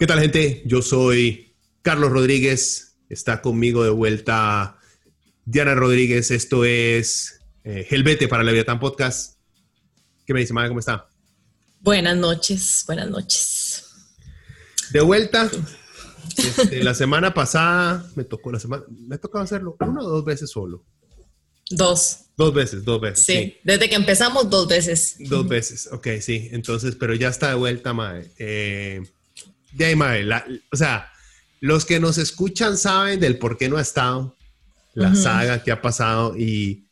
¿Qué tal gente? Yo soy Carlos Rodríguez. Está conmigo de vuelta Diana Rodríguez. Esto es eh, Helvete para Leviatán Podcast. ¿Qué me dice, Madre? ¿Cómo está? Buenas noches, buenas noches. De vuelta. Este, la semana pasada me tocó la semana, me tocado hacerlo una o dos veces solo. Dos. Dos veces, dos veces. Sí, desde que empezamos dos veces. Dos veces, ok, sí. Entonces, pero ya está de vuelta, Mae. Eh, de ahí, Mae, la- o sea, los que nos escuchan saben del por qué no ha estado, la saga que ha pasado y,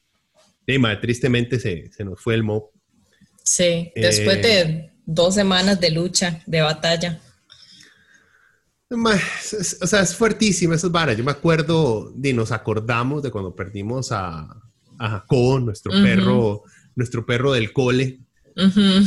de ahí, tristemente se, se nos fue el mob. Sí, después Eh. de dos semanas de lucha, de batalla. Es- o sea, es fuertísimo esas varas. Yo me acuerdo, y nos acordamos de cuando perdimos a, a Jacobo, nuestro perro, nuestro perro del cole, Ujú.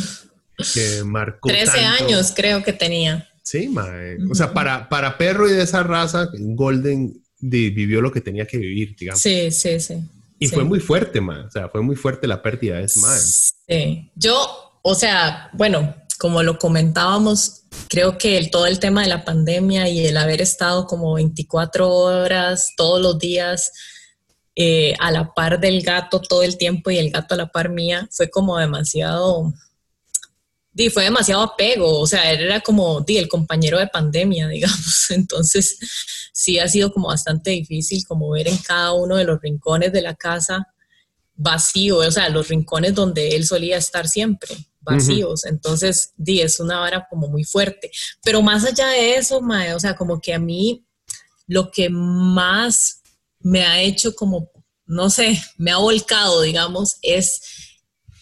que marcó 13 tanto. años creo que tenía. Sí, mae. O sea, para, para perro y de esa raza, Golden vivió lo que tenía que vivir, digamos. Sí, sí, sí. y sí. fue muy fuerte, mae. O sea, fue muy fuerte la pérdida de ese mae. Sí. Yo, o sea, bueno, como lo comentábamos, creo que el, todo el tema de la pandemia y el haber estado como 24 horas todos los días eh, a la par del gato todo el tiempo y el gato a la par mía fue como demasiado, di, fue demasiado apego, o sea, él era como di, el compañero de pandemia, digamos. Entonces, sí ha sido como bastante difícil como ver en cada uno de los rincones de la casa vacío, o sea, los rincones donde él solía estar siempre, vacíos. Entonces, di, es una vara como muy fuerte. Pero más allá de eso, mae, o sea, como que a mí lo que más me ha hecho como, no sé, me ha volcado, digamos, es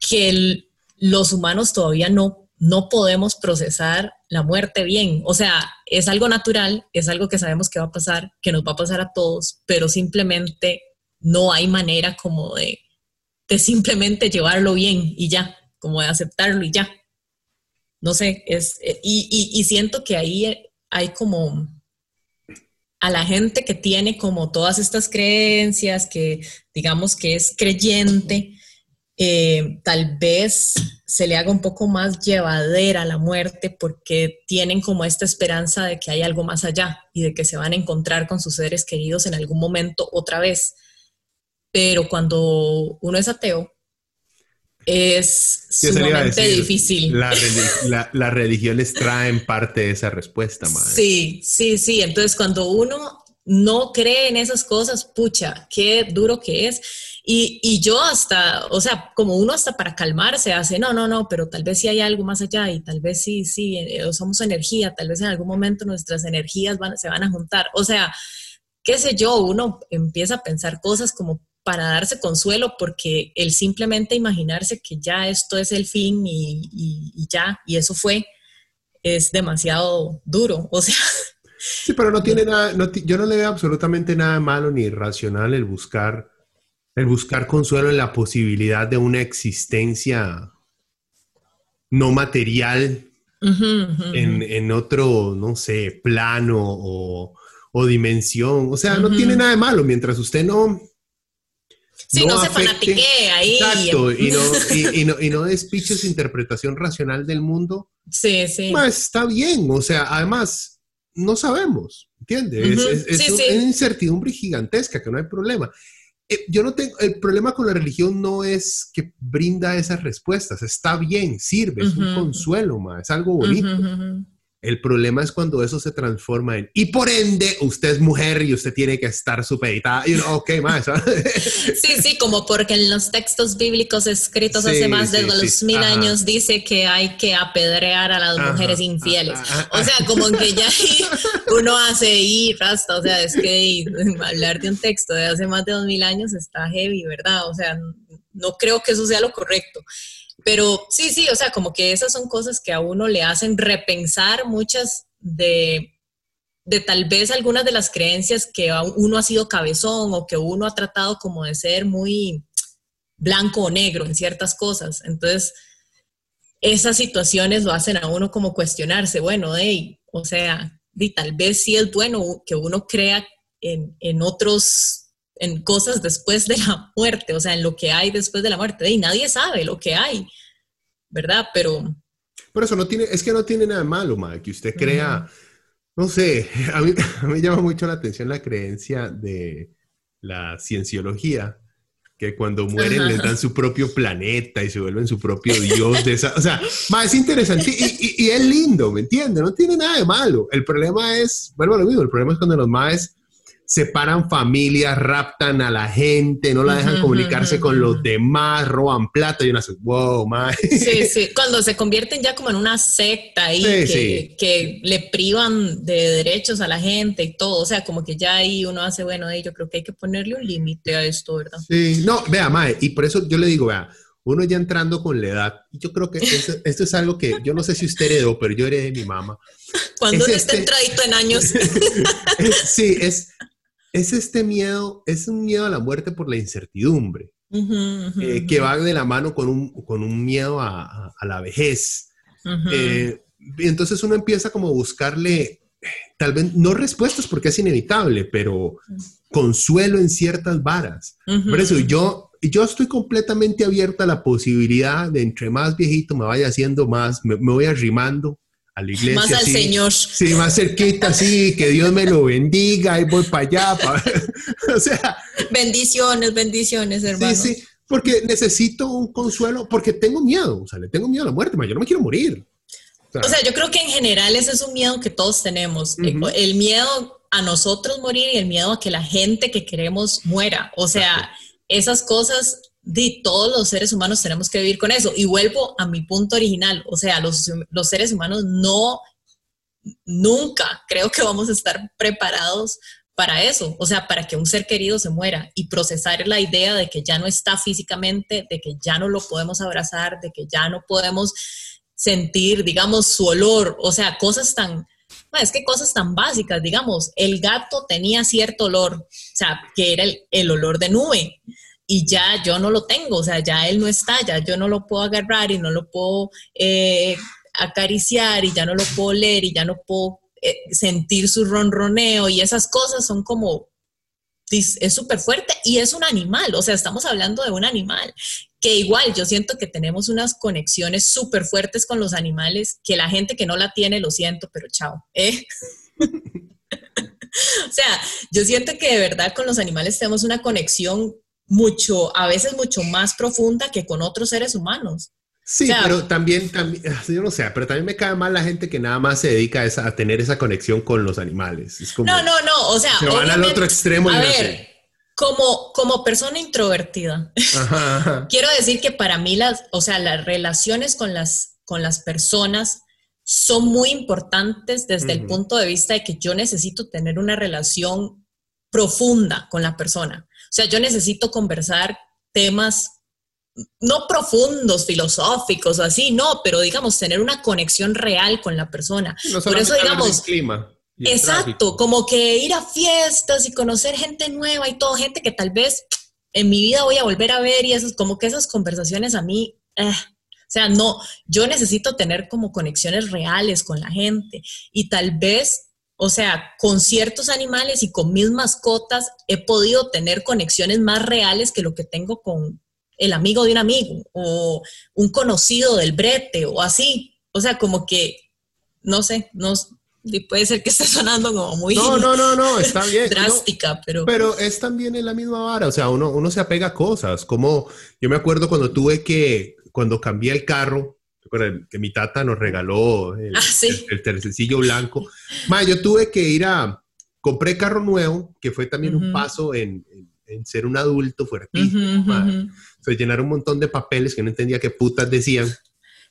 que el- los humanos todavía no, no podemos procesar la muerte bien. O sea, es algo natural, es algo que sabemos que va a pasar, que nos va a pasar a todos, pero simplemente no hay manera como de, de simplemente llevarlo bien y ya, como de aceptarlo y ya. No sé, es, eh, y, y- y siento que ahí hay como a la gente que tiene como todas estas creencias, que digamos que es creyente, eh, tal vez se le haga un poco más llevadera la muerte porque tienen como esta esperanza de que hay algo más allá y de que se van a encontrar con sus seres queridos en algún momento otra vez. Pero cuando uno es ateo, es sumamente difícil. La, la, la religión les trae en parte de esa respuesta, mae. Sí, sí, sí. Entonces, cuando uno no cree en esas cosas, pucha, qué duro que es. Y, y yo hasta, o sea, como uno hasta para calmarse hace, no, no, no, pero tal vez sí hay algo más allá y tal vez sí, sí, eh, somos energía, tal vez en algún momento nuestras energías van, se van a juntar. O sea, qué sé yo, uno empieza a pensar cosas como para darse consuelo, porque el simplemente imaginarse que ya esto es el fin y, y- ya, y eso fue, es demasiado duro. O sea, Sí, pero no tiene nada, no yo no le veo absolutamente nada malo ni irracional el buscar, el buscar consuelo en la posibilidad de una existencia no material en, en otro, no sé, plano o, o dimensión. O sea, no tiene nada de malo mientras usted no... Sí, no, se fanatiquee ahí. Exacto, y no, y, y no, y no despiche su interpretación racional del mundo. Sí, sí. Pues, está bien, o sea, además, no sabemos, ¿entiendes? Es- Ujú, Es, es sí, un- sí. es una incertidumbre gigantesca, que no hay problema. Eh, yo no tengo, el problema con la religión no es que brinda esas respuestas, está bien, sirve, es un consuelo, ma, es algo bonito. El problema es cuando eso se transforma en, y por ende, usted es mujer y usted tiene que estar supeditada. Y uno, ok, más. sí, sí, como porque en los textos bíblicos escritos hace más de dos mil años dice que hay que apedrear a las mujeres infieles. o sea, como que ya uno hace y rasta, o sea, es que hablar de un texto de hace más de dos mil años está heavy, ¿verdad? O sea, no creo que eso sea lo correcto. Pero sí, sí, o sea, como que esas son cosas que a uno le hacen repensar muchas de, de tal vez algunas de las creencias que uno ha sido cabezón o que uno ha tratado como de ser muy blanco o negro en ciertas cosas. Entonces, esas situaciones lo hacen a uno como cuestionarse, bueno, hey, o sea, y tal vez sí es bueno que uno crea en, en otros en cosas después de la muerte, o sea, en lo que hay después de la muerte. Y nadie sabe lo que hay, ¿verdad? Pero... Por eso no tiene, es que no tiene nada malo, ma, que usted crea, no sé, a mí, me llama mucho la atención la creencia de la cienciología, que cuando mueren les dan su propio planeta y se vuelven su propio dios de esa, o sea, ma, es interesante y, y, es lindo, ¿me entiende? No tiene nada de malo. El problema es, vuelvo a lo mismo, el problema es cuando los maes separan familias, raptan a la gente, no la dejan comunicarse con los demás, roban plata y hace, wow, man. Sí, sí, cuando se convierten ya como en una secta ahí que, que, le privan de derechos a la gente y todo, o sea, como que ya ahí uno hace, bueno, yo creo que hay que ponerle un límite a esto, ¿verdad? Sí, no, vea, Mae, y por eso yo le digo, vea, uno ya entrando con la edad, yo creo que esto, es algo que yo no sé si usted heredó, pero yo heredé de mi mamá. Cuando uno está este entradito en años. sí, es es este miedo, es un miedo a la muerte por la incertidumbre, eh, que va de la mano con un, con un miedo a, la vejez. Eh, entonces uno empieza como a buscarle, tal vez no respuestas porque es inevitable, pero consuelo en ciertas varas. Por eso yo, yo estoy completamente abierta a la posibilidad de entre más viejito me vaya haciendo más, me voy arrimando la iglesia. Más al Señor. Sí, más cerquita, sí, que Dios me lo bendiga y voy para allá. o sea. Bendiciones, bendiciones, hermano. Sí, sí, porque necesito un consuelo, porque tengo miedo, o sea, le tengo miedo a la muerte, yo no me quiero morir. O sea, yo creo que en general ese es un miedo que todos tenemos. El miedo a nosotros morir y el miedo a que la gente que queremos muera. O sea, esas cosas de todos los seres humanos tenemos que vivir con eso. Y vuelvo a mi punto original, o sea, los, los seres humanos no, nunca creo que vamos a estar preparados para eso, o sea, para que un ser querido se muera y procesar la idea de que ya no está físicamente, de que ya no lo podemos abrazar, de que ya no podemos sentir, digamos, su olor, o sea, cosas tan, es que cosas tan básicas, digamos, el gato tenía cierto olor, o sea, que era el, el olor de nube, y ya yo no lo tengo, o sea, ya él no está, ya yo no lo puedo agarrar y no lo puedo eh, acariciar y ya no lo puedo leer y ya no puedo eh, sentir su ronroneo y esas cosas son como, es súper fuerte y es un animal, o sea, estamos hablando de un animal que igual yo siento que tenemos unas conexiones súper fuertes con los animales que la gente que no la tiene lo siento, pero chao. ¿eh? o sea, yo siento que de verdad con los animales tenemos una conexión mucho, a veces mucho más profunda que con otros seres humanos. Sí, pero también, también, yo no sé, pero también me cae mal la gente que nada más se dedica a, tener esa conexión con los animales. no, no, no, o sea, se van al otro extremo. A ver, como, como persona introvertida, quiero decir que para mí las, o sea, las relaciones con las, con las personas son muy importantes desde el punto de vista de que yo necesito tener una relación profunda con la persona. O sea, yo necesito conversar temas no profundos, filosóficos o así, no, pero digamos, tener una conexión real con la persona. Por eso, digamos, clima exacto, como que ir a fiestas y conocer gente nueva y todo, gente que tal vez en mi vida voy a volver a ver y eso, como que esas conversaciones a mí, eh, o sea, no, yo necesito tener como conexiones reales con la gente y tal vez o sea, con ciertos animales y con mis mascotas he podido tener conexiones más reales que lo que tengo con el amigo de un amigo o un conocido del brete o así. O sea, como que, no sé, no, puede ser que esté sonando como muy no, no, no, no, está bien. drástica, pero... Pero es también en la misma vara, o sea, uno, uno se apega a cosas, como yo me acuerdo cuando tuve que, cuando cambié el carro, Recuerden que mi tata nos regaló el, Ah, sí. el, tercencillo blanco. Ma, yo tuve que ir a... Compré carro nuevo, que fue también un Ujú. paso en, en- en ser un adulto fuertísimo. Ujú, ma. ujú. O sea, llenar un montón de papeles que no entendía qué putas decían.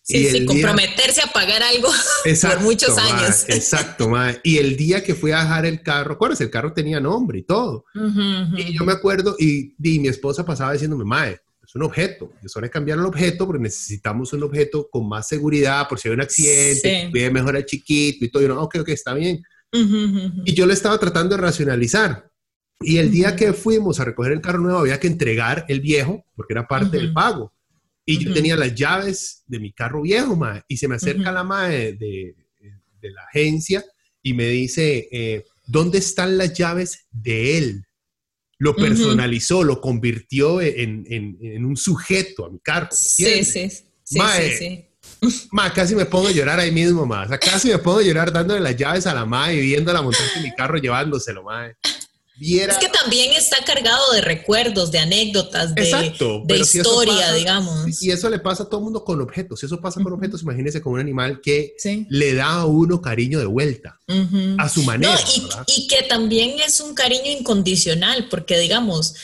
Sí, el sí, día- comprometerse a pagar algo por muchos ma, años. Exacto, ma. Y el día que fui a dejar el carro, ¿acuerdas? El carro tenía nombre y todo. Ujú, ujú. Y yo me acuerdo, y, y mi esposa pasaba diciéndome, Mae, es un objeto. Es hora de cambiar el objeto porque necesitamos un objeto con más seguridad por si hay un accidente, Sí. cuide mejor al chiquito y todo. Y yo, no, ok, ok, está bien. Ujú, ujú, ujú. Y yo lo estaba tratando de racionalizar. Y el día Ujú. que fuimos a recoger el carro nuevo, había que entregar el viejo porque era parte del pago. Y yo tenía las llaves de mi carro viejo, mae. Y se me acerca la mae de, de la agencia y me dice, eh, ¿dónde están las llaves de él? Lo personalizó, lo convirtió en, en- en un sujeto a mi carro. ¿me Sí, sí, sí, Mae. sí, sí. Ma, casi me pongo a llorar ahí mismo, ma. O sea, casi me pongo a llorar dándole las llaves a la ma y viéndola montarse en mi carro llevándoselo, ma. Viera... Es que también está cargado de recuerdos, de anécdotas, de, Exacto. de pero si eso historia, pasa- digamos. Y eso le pasa a todo el mundo con objetos. Si eso pasa con objetos, imagínese con un animal que Sí. le da a uno cariño de vuelta, a su manera. No, y, ¿verdad? y que también es un cariño incondicional, porque digamos,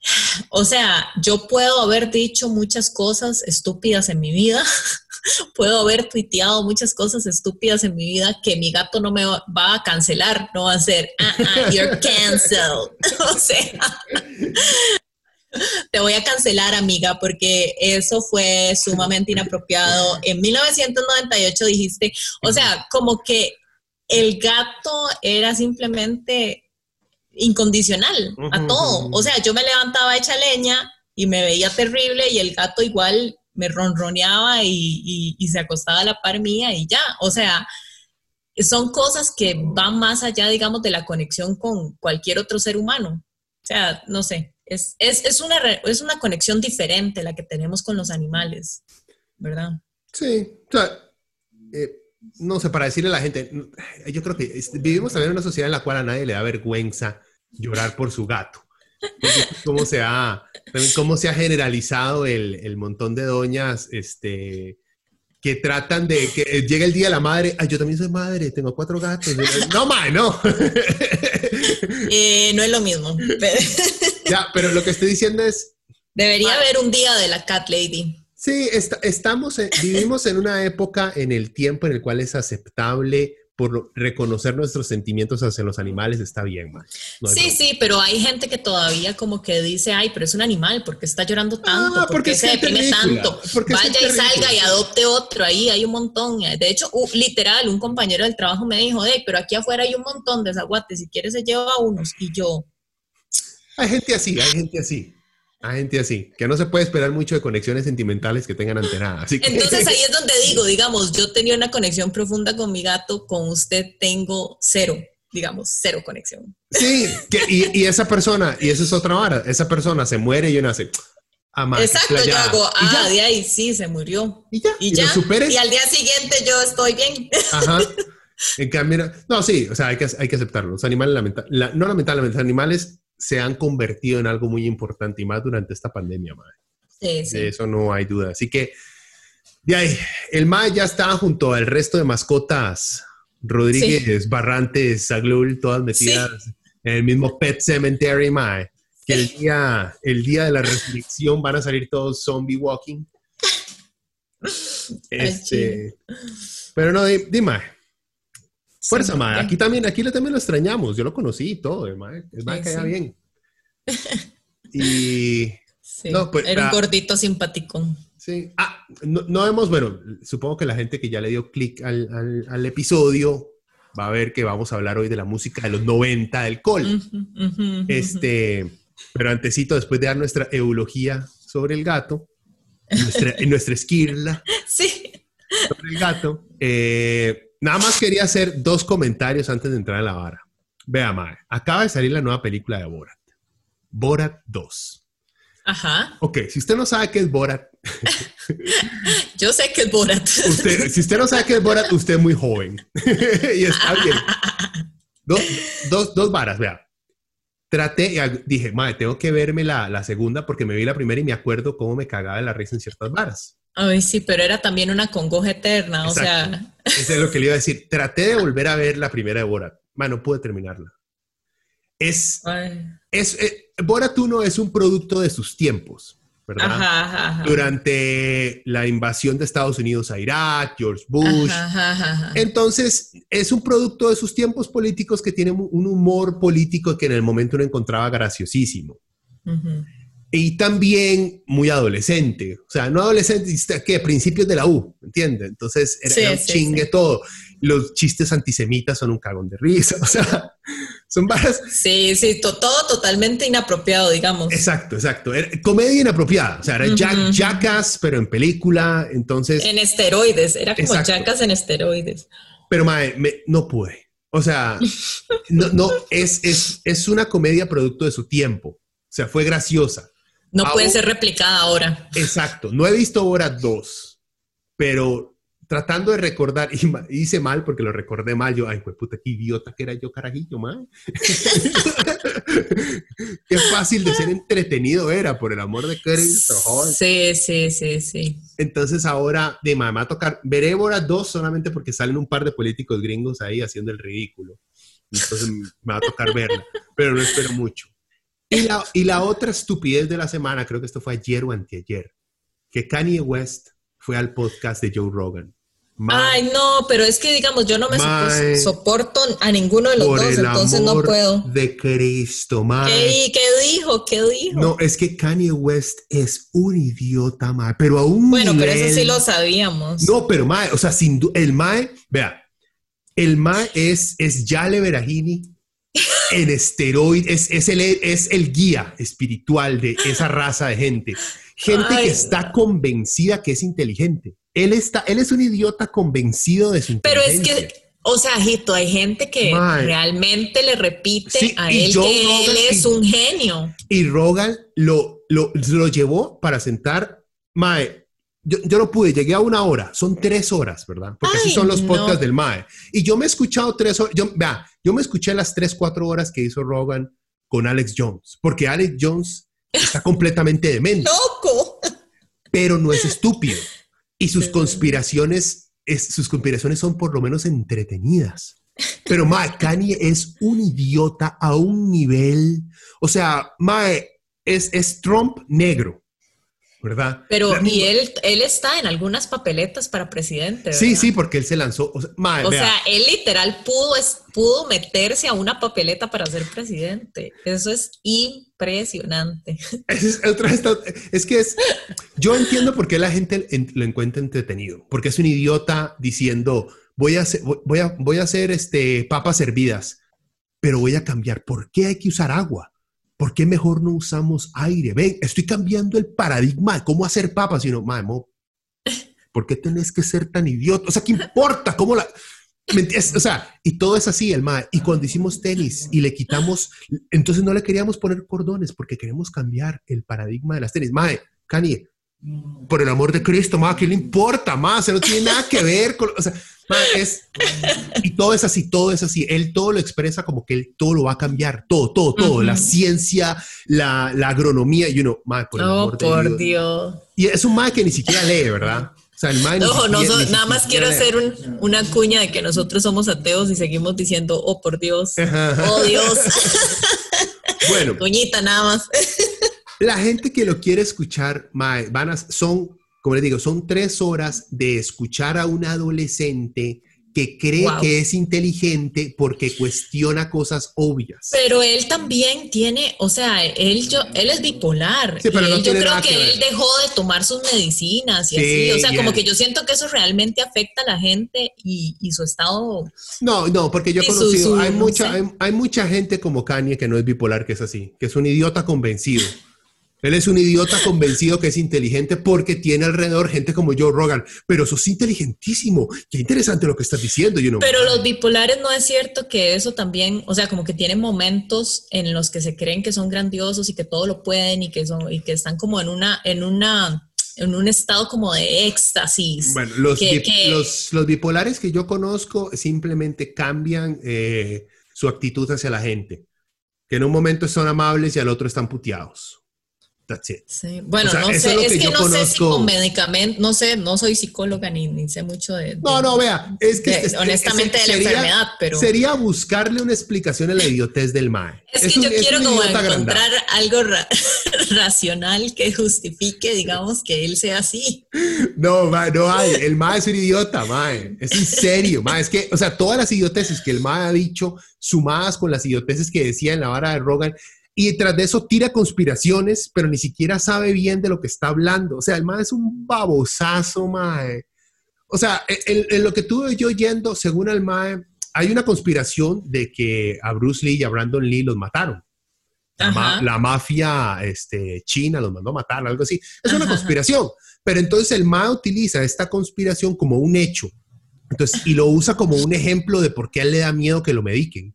o sea, yo puedo haber dicho muchas cosas estúpidas en mi vida, puedo haber tuiteado muchas cosas estúpidas en mi vida que mi gato no me va a cancelar, no va a hacer, ah, ah, you're canceled. o sea, te voy a cancelar, amiga, porque eso fue sumamente inapropiado. En 1998 dijiste, o sea, como que el gato era simplemente incondicional a todo. O sea, yo me levantaba hecha leña y me veía terrible y el gato igual me ronroneaba y, se acostaba a la par mía y ya. O sea, son cosas que van más allá, digamos, de la conexión con cualquier otro ser humano. O sea, no sé, es, es, es una, es una conexión diferente la que tenemos con los animales, ¿verdad? Sí, o sea, eh, no sé, para decirle a la gente, yo creo que vivimos también en una sociedad en la cual a nadie le da vergüenza llorar por su gato. Porque cómo se ha, cómo se ha generalizado el, el montón de doñas este, que tratan de que eh, llegue el día de la madre. Ay, yo también soy madre, tengo cuatro gatos. No, mae, no. Eh, no es lo mismo. ya, pero lo que estoy diciendo es, Debería haber un día de la Cat Lady. Sí, esta- estamos, en- vivimos en una época en el tiempo en el cual es aceptable por reconocer nuestros sentimientos hacia los animales, está bien, man. No hay Sí, problema. sí, pero hay gente que todavía como que dice, ay, pero es un animal, ¿por qué está llorando tanto? Ah, ¿Por porque qué se deprime ridícula, tanto? Vaya y salga ridícula. y adopte otro, ahí hay un montón. De hecho, uh, literal, un compañero del trabajo me dijo, hey, pero aquí afuera hay un montón de zaguates, si quieres se lleva unos. Y yo, Hay gente así, hay gente así. Hay gente así, que no se puede esperar mucho de conexiones sentimentales que tengan ante nada. Así que, entonces ahí es donde digo, digamos, yo tenía una conexión profunda con mi gato, con usted tengo cero, digamos, cero conexión. sí, que- y, y esa persona, y eso es otra vara, esa persona se muere y uno hace, ah, man, qué Exacto, yo explayada". hago, ah, ya, de ahí sí, se murió. y ya, Y, y ya, lo superes. y al día siguiente yo estoy bien. Ajá. En cambio, no- no, sí, o sea, hay que, hay que aceptarlo. Los animales, lamenta- la- no lamentablemente, los animales se han convertido en algo muy importante y más durante esta pandemia, madre. Sí, sí. De eso no hay duda. Así que, de ahí, el MAE ya está junto al resto de mascotas. Rodríguez, Barrantes, Saglul, todas metidas en el mismo Pet Cemetery, MAE. Que el día, el día de la resurrección van a salir todos zombie walking. Este, pero no, di- dime, Fuerza, Sí, mae. Aquí también, aquí lo- también lo extrañamos. Yo lo conocí y todo, mae. El mae sí. bien. Y Sí, No, pues, Era un ah. gordito simpático. sí. Ah, no, no hemos, bueno, supongo que la gente que ya le dio clic al, al- al episodio va a ver que vamos a hablar hoy de la música de los 90 del col. Ujú, ujú, ujú. Este, pero antesito, después de dar nuestra eulogía sobre el gato, nuestra, nuestra esquirla Sí. sobre el gato, eh, nada más quería hacer dos comentarios antes de entrar a la vara. Vea, Mae, acaba de salir la nueva película de Borat. Borat 2. Ajá. Ok, si usted no sabe qué es Borat, Yo sé que es Borat. usted, si usted no sabe qué es Borat, usted es muy joven. y está bien. Dos, dos, dos varas, vea. Traté, dije, madre, tengo que verme la, la segunda porque me vi la primera y me acuerdo cómo me cagaba de la risa en ciertas varas. Ay, sí, pero era también una congoja eterna, o sea. Eso es lo que le iba a decir. Traté de volver a ver la primera de Borat. Bueno, no pude terminarla. Es. es eh, Borat 1 es un producto de sus tiempos, ¿verdad? Ajá, ajá, Durante la invasión de Estados Unidos a Irak, George Bush. Entonces, es un producto de sus tiempos políticos que tiene un humor político que en el momento no encontraba graciosísimo. Ajá y también muy adolescente, o sea, no adolescente, que principios de la U, ¿entiendes? Entonces era, un chingue todo. Los chistes antisemitas son un cagón de risa, o sea, son varias. Sí, sí, todo totalmente inapropiado, digamos. Exacto, exacto. comedia inapropiada, o sea, era Jackass, pero en película, entonces. En esteroides, era como Jackass en esteroides. Pero, mae, no pude. O sea, no, no es, es, es una comedia producto de su tiempo. O sea, fue graciosa no puede ser replicada ahora. Exacto. No he visto ahora dos, pero tratando de recordar, y hice mal porque lo recordé mal, yo, ay, pues puta, qué idiota que era yo, carajillo, man. qué fácil de ser entretenido era, por el amor de Cristo. Sí, sí, sí, sí. Entonces ahora, de mamá, tocar, veré ahora dos solamente porque salen un par de políticos gringos ahí haciendo el ridículo. Entonces me va a tocar verla, pero no espero mucho. Y la, otra estupidez de la semana, creo que esto fue ayer o anteayer, que Kanye West fue al podcast de Joe Rogan. Ay, no, pero es que digamos, yo no me soporto a ninguno de los dos, entonces no puedo. De Cristo, man. ¿Qué, dijo? ¿Qué dijo? No, es que Kanye West es un idiota, mae, pero a un Bueno, pero eso sí lo sabíamos. No, pero mae, o sea, sin el mae, vea, el mae es, es Yale Berahini en esteroides, es, el, es el guía espiritual de esa raza de gente. Gente que está convencida que es inteligente. Él, está, él es un idiota convencido de su inteligencia. Pero es que, o sea, Jito, hay gente que realmente le repite a él que él es un genio. Y Rogan lo, lo, lo llevó para sentar, Mae, yo, yo, no pude, llegué a una hora, son tres horas, ¿verdad? Porque así son los podcasts del MAE. Y yo me he escuchado tres horas, yo, vea, yo me escuché las tres, cuatro horas que hizo Rogan con Alex Jones, porque Alex Jones está completamente demente. ¡Loco! Pero no es estúpido. Y sus conspiraciones, sus conspiraciones son por lo menos entretenidas. Pero Mae, Kanye es un idiota a un nivel, o sea, Mae es, es Trump negro. ¿Verdad? Pero, y él, él está en algunas papeletas para presidente. Sí, sí, porque él se lanzó. O sea, él literal pudo, es, pudo meterse a una papeleta para ser presidente. Eso es impresionante. Es, es, que es, yo entiendo por qué la gente lo encuentra entretenido, porque es un idiota diciendo, voy a hacer, voy a, voy a hacer este, papas hervidas, pero voy a cambiar. ¿Por qué hay que usar agua? ¿Por qué mejor no usamos aire? Ven, estoy cambiando el paradigma de cómo hacer papas, sino, mamo, ¿por qué tenés que ser tan idiota? O sea, ¿qué importa? ¿Cómo la...? O sea, y todo es así, el mae. Y cuando hicimos tenis y le quitamos, entonces no le queríamos poner cordones porque queremos cambiar el paradigma de las tenis. Mae, Kanye, por el amor de Cristo, mae, ¿qué le importa, más? no tiene nada que ver con... O sea, es, y todo es así, todo es así. Él todo lo expresa como que él todo lo va a cambiar, todo, todo, todo. La ciencia, la, la, agronomía, y uno, mae, por, oh, por Dios. Y es un mae que ni siquiera lee, ¿verdad? O sea, el mae no, no, nada más quiero hacer un, una cuña de que nosotros somos ateos y seguimos diciendo, oh, por Dios, oh, Dios. bueno. Cuñita, nada más. La gente que lo quiere escuchar, mae, van a, son como les digo, son tres horas de escuchar a un adolescente que cree que es inteligente porque cuestiona cosas obvias. Pero él también tiene, o sea, él, yo, él es bipolar. Sí, pero yo creo que, él dejó de tomar sus medicinas y así. O sea, como que yo siento que eso realmente afecta a la gente y, su estado. No, no, porque yo he conocido, hay, mucha, hay mucha gente como Kanye que no es bipolar, que es así, que es un idiota convencido. Él es un idiota convencido que es inteligente porque tiene alrededor gente como Joe Rogan. Pero sos inteligentísimo. Qué interesante lo que estás diciendo. You Pero los bipolares no es cierto que eso también, o sea, como que tienen momentos en los que se creen que son grandiosos y que todo lo pueden y que son y que están como en una en una en un estado como de éxtasis. Bueno, los, los, bipolares que yo conozco simplemente cambian eh, su actitud hacia la gente. Que en un momento son amables y al otro están puteados. That's it. Sí. Bueno, O sea, no sé, es que no sé si con medicamentos, no sé, no soy psicóloga ni, ni sé mucho de, de- No, no, vea, es que de- es- es- honestamente de la enfermedad, pero Sería buscarle una explicación a la idiotez del mae. es que un- yo quiero como encontrar algo ra- racional que justifique, digamos, que él sea así. No, mae, no hay. El mae es un idiota, mae. Es en serio, mae. Es que, o sea, todas las idioteces que el mae ha dicho, sumadas con las idioteces que decía en la vara de Rogan, y tras de eso tira conspiraciones, pero ni siquiera sabe bien de lo que está hablando. O sea, el mae es un babosazo, mae. O sea, en, en lo que tuve yo yendo, según el mae, hay una conspiración de que a Bruce Lee y a Brandon Lee los mataron. La, ma- Ajá. la mafia este, china los mandó a matar, algo así. Es una Ajá. conspiración. Pero entonces el MA utiliza esta conspiración como un hecho. Entonces, y lo usa como un ejemplo de por qué a él le da miedo que lo mediquen.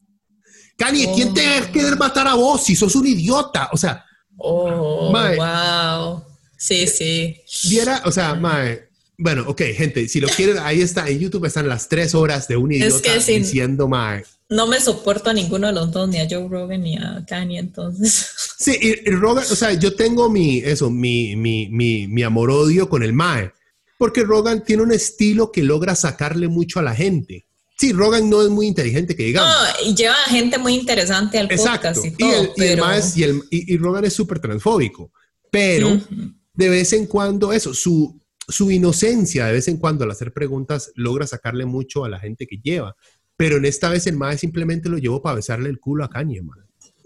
Kanye, ¿quién Oh. te va a querer matar a vos si sos un idiota? O sea, Oh, Mae. wow. Sí, sí. viera, o sea, mae, bueno, ok, gente, si lo quieren, ahí está, en YouTube están las tres horas de un Es idiota que diciendo, mae. No me soporto a ninguno de los dos, ni a Joe Rogan ni a Kanye, entonces. Sí, y, y Rogan, o sea, yo tengo mi, eso, mi, mi, mi, mi amor-odio con el mae, porque Rogan tiene un estilo que logra sacarle mucho a la gente. Sí, Rogan no es muy inteligente, que digamos. No, y lleva gente muy interesante al Exacto. podcast y todo, y, el pero... y, el- y- Rogan es súper transfóbico, pero de vez en cuando eso, su, su inocencia de vez en cuando al hacer preguntas logra sacarle mucho a la gente que lleva. Pero en esta vez el mae simplemente lo llevó para besarle el culo a Kanye, man.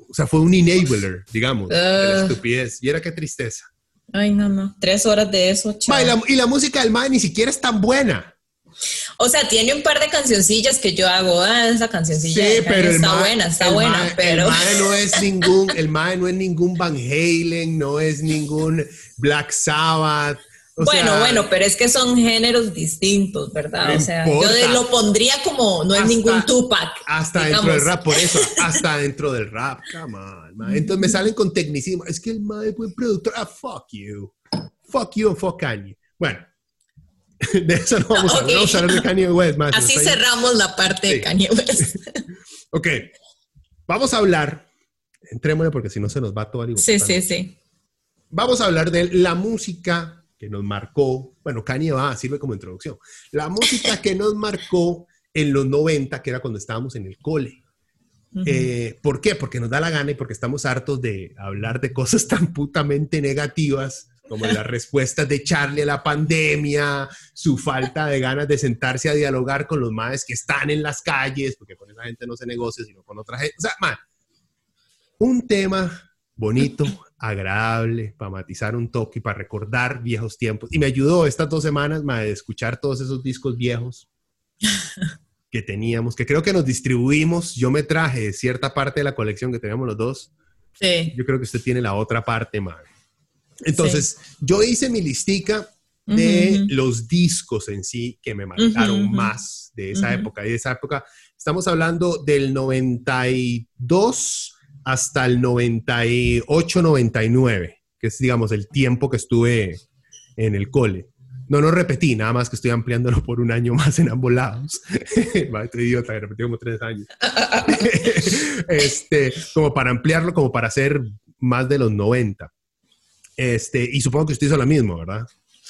O sea, fue un enabler, digamos, de la estupidez. Y era qué tristeza. Ay, no, no. Tres horas de eso, y la música del mae ni siquiera es tan buena. O sea, tiene un par de cancioncillas que yo hago. Ah, esa cancioncilla de Kanye está buena, está buena, pero... El mae no es ningún, el mae no es ningún Van Halen, no es ningún Black Sabbath. O bueno, sea, bueno, pero es que son géneros distintos, ¿verdad? O sea, importa. yo lo pondría como, no es ningún Tupac. Hasta digamos. dentro del rap, por eso, hasta dentro del rap, come on. Entonces me salen con tecnicismo. Es que el mae es buen productor. Ah, fuck you. Fuck you and fuck Kanye. Bueno, de eso no vamos a hablar. Vamos a hablar de Kanye West, mae. Así cerramos la parte Sí. de Kanye West. Ok, vamos a hablar. Entrémosle porque si no se nos va todo el sí, sí, sí. Vamos a hablar de la música que nos marcó. Bueno, Kanye va, sirve como introducción. La música que nos marcó en los 90, que era cuando estábamos en el cole. Eh, ¿Por qué? Porque nos da la gana y porque estamos hartos de hablar de cosas tan putamente negativas como las respuestas de Charlie a la pandemia, su falta de ganas de sentarse a dialogar con los maes que están en las calles, porque con esa gente no se negocia, sino con otra gente. O sea, man, un tema bonito, agradable, para matizar un toque para recordar viejos tiempos. Y me ayudó estas dos semanas, ma, de escuchar todos esos discos viejos que teníamos, que creo que nos distribuimos. Yo me traje cierta parte de la colección que teníamos los dos. Sí. Yo creo que usted tiene la otra parte, madre. Entonces, yo hice mi listica de Ujú, ujú. los discos en sí que me marcaron Ujú, ujú. más de esa Ujú. época. Y de esa época, estamos hablando del 92 hasta el 98, 99, que es, digamos, el tiempo que estuve en el cole. No, no repetí, nada más que estoy ampliándolo por un año más en ambos lados. Va, Estoy idiota, que repetí como tres años. este, como para ampliarlo, como para hacer más de los 90. Este, y supongo que usted hizo lo mismo, ¿verdad?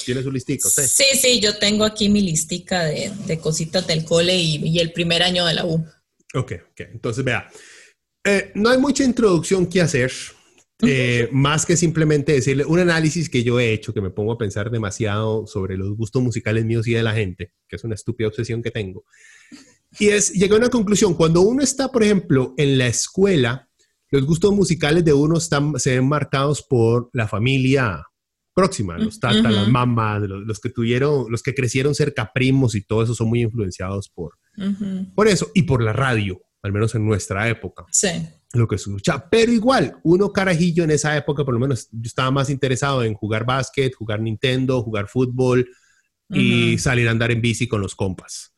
Tiene su listica, usted. Sí, sí, yo tengo aquí mi listica de, de cositas del cole y, y el primer año de la U. Ok, ok. Entonces, vea, eh, no hay mucha introducción que hacer, eh, más que simplemente decirle un análisis que yo he hecho, que me pongo a pensar demasiado sobre los gustos musicales míos y de la gente, que es una estúpida obsesión que tengo. Y es, llegué a una conclusión, cuando uno está, por ejemplo, en la escuela, los gustos musicales de uno están, se ven marcados por la familia próxima, los tatas, Ujú. las mamás, los, los que tuvieron, los que crecieron cerca primos y todo eso son muy influenciados por, Ujú. por eso, y por la radio, al menos en nuestra época, Sí. lo que se escucha. Pero igual, uno carajillo en esa época, por lo menos yo estaba más interesado en jugar básquet, jugar Nintendo, jugar fútbol y Ujú. salir a andar en bici con los compas.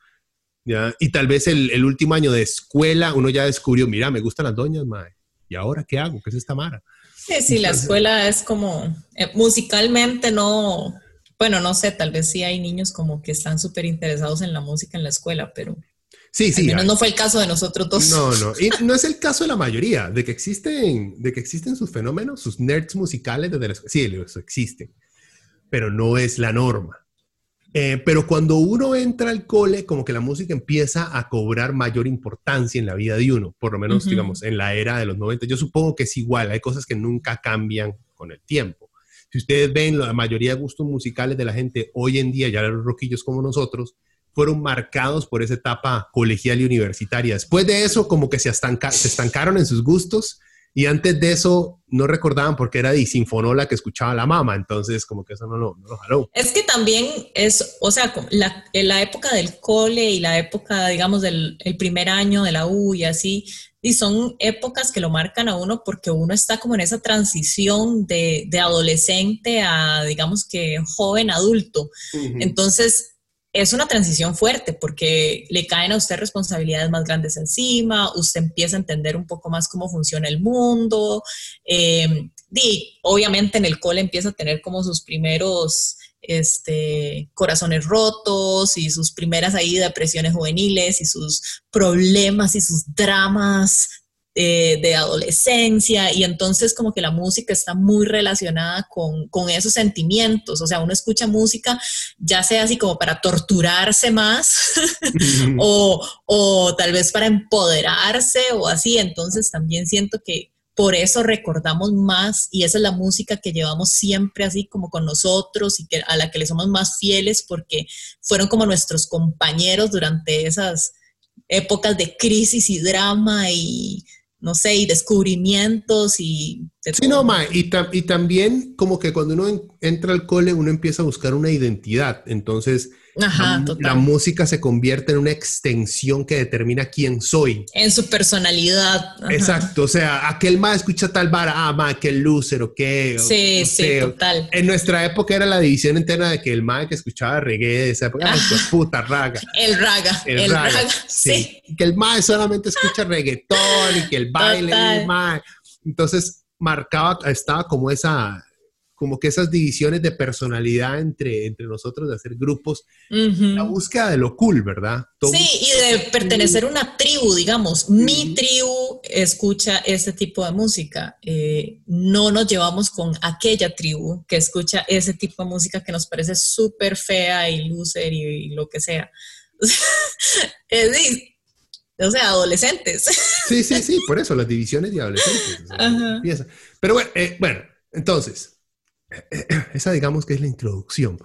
¿ya? Y tal vez el, el último año de escuela, uno ya descubrió, mira, me gustan las doñas, mae. ¿Y ahora qué hago? ¿Qué es esta mara? Sí, sí, la escuela es como, eh, musicalmente no, bueno, no sé, tal vez sí hay niños como que están súper interesados en la música en la escuela, pero Sí, sí. no fue el caso de nosotros dos. No, no. Y no es el caso de la mayoría, de que existen, de que existen sus fenómenos, sus nerds musicales desde la Sí, eso existe, pero no es la norma. Eh, pero cuando uno entra al cole, como que la música empieza a cobrar mayor importancia en la vida de uno, por lo menos, digamos, en la era de los 90. Yo supongo que es igual, hay cosas que nunca cambian con el tiempo. Si ustedes ven la mayoría de gustos musicales de la gente hoy en día, ya los roquillos como nosotros, fueron marcados por esa etapa colegial y universitaria. Después de eso, como que se, se estancaron en sus gustos y antes de eso no recordaban porque era de Sinfonola que escuchaba la mamá, entonces como que eso no lo, no jaló. Es que también es, o sea, la, la época del cole y la época, digamos, del el primer año de la U y así, y son épocas que lo marcan a uno porque uno está como en esa transición de, de adolescente a, digamos que, joven adulto. Entonces, es una transición fuerte porque le caen a usted responsabilidades más grandes encima, usted empieza a entender un poco más cómo funciona el mundo, y obviamente en el cole empieza a tener como sus primeros este, corazones rotos y sus primeras ahí depresiones juveniles y sus problemas y sus dramas eh, de adolescencia y entonces como que la música está muy relacionada con, con, esos sentimientos, o sea, uno escucha música ya sea así como para torturarse más o, o tal vez para empoderarse o así, entonces también siento que por eso recordamos más y esa es la música que llevamos siempre así como con nosotros y que, a la que le somos más fieles porque fueron como nuestros compañeros durante esas épocas de crisis y drama y no sé, y descubrimientos y... sí, no, ma, y, y, también como que cuando uno entra al cole, uno empieza a buscar una identidad. Entonces, la, música se convierte en una extensión que determina quién soy. En su personalidad. Exacto, o sea, aquel ma escucha tal vara, ah, ma, aquel loser o qué. Sí, sí, total. En nuestra época era la división entera de que el ma que escuchaba reggae de esa época, ay, puta raga. El raga, el, raga, sí. Que el ma solamente escucha reggaetón y que el baile, el ma. Entonces marcaba, estaba como esa como que esas divisiones de personalidad entre, entre nosotros, de hacer grupos, la búsqueda de lo cool, ¿verdad? sí, y de pertenecer a una tribu, digamos. Mi tribu escucha ese tipo de música. Eh, no nos llevamos con aquella tribu que escucha ese tipo de música que nos parece súper fea y loser y, lo que sea. o sea, adolescentes. Sí, sí, sí, por eso, las divisiones de adolescentes. Pero bueno, eh, bueno, entonces, esa digamos que es la introducción.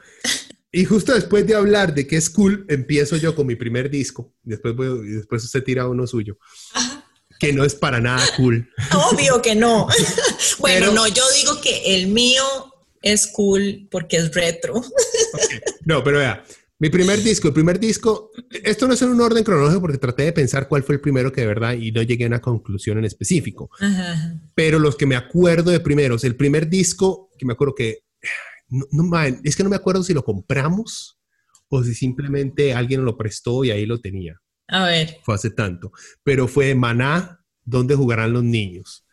Y justo después de hablar de qué es cool, empiezo yo con mi primer disco. Después, voy, después usted tira uno suyo. Que no es para nada cool. Obvio que no. bueno, no, yo digo que el mío es cool porque es retro. No, pero vea, mi primer disco, el primer disco, esto no es en un orden cronológico porque traté de pensar cuál fue el primero que de verdad y no llegué a una conclusión en específico. Pero los que me acuerdo de primeros, el primer disco que me acuerdo que, no, es que no me acuerdo si lo compramos o si simplemente alguien lo prestó y ahí lo tenía. A ver. Fue hace tanto. Pero fue Maná, ¿Dónde jugarán los niños?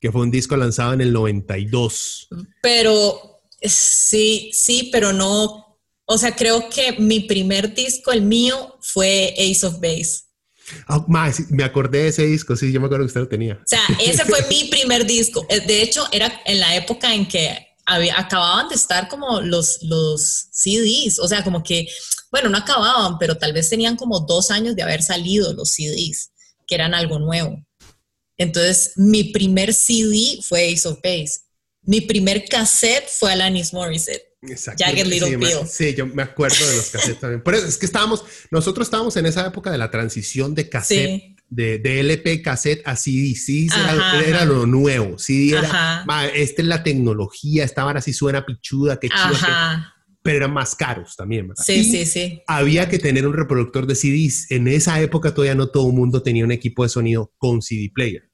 Que fue un disco lanzado en el 92. Pero sí, sí, pero no o sea, creo que mi primer disco, el mío, fue Ace of Base. Oh, me acordé de ese disco, sí, yo me acuerdo que usted lo tenía. O sea, ese fue mi primer disco. Eh, de hecho, era en la época en que había, acababan de estar como los, los CDs, o sea, como que, bueno, no acababan, pero tal vez tenían como dos años de haber salido los CDs, que eran algo nuevo. Entonces, mi primer CD fue Ace of Base. Mi primer cassette fue Alanis Morissette. Exacto. sí, yo me acuerdo de los cassettes también. Por eso es que estábamos, nosotros estábamos en esa época de la transición de cassette, de, de, LP cassette a CD. Sí, era, lo nuevo. CD era, esta es la tecnología, estaban así, suena pichuda, qué chido. pero eran más caros también, ¿verdad? Sí, sí, sí. Había que tener un reproductor de CDs. En esa época todavía no todo el mundo tenía un equipo de sonido con CD player.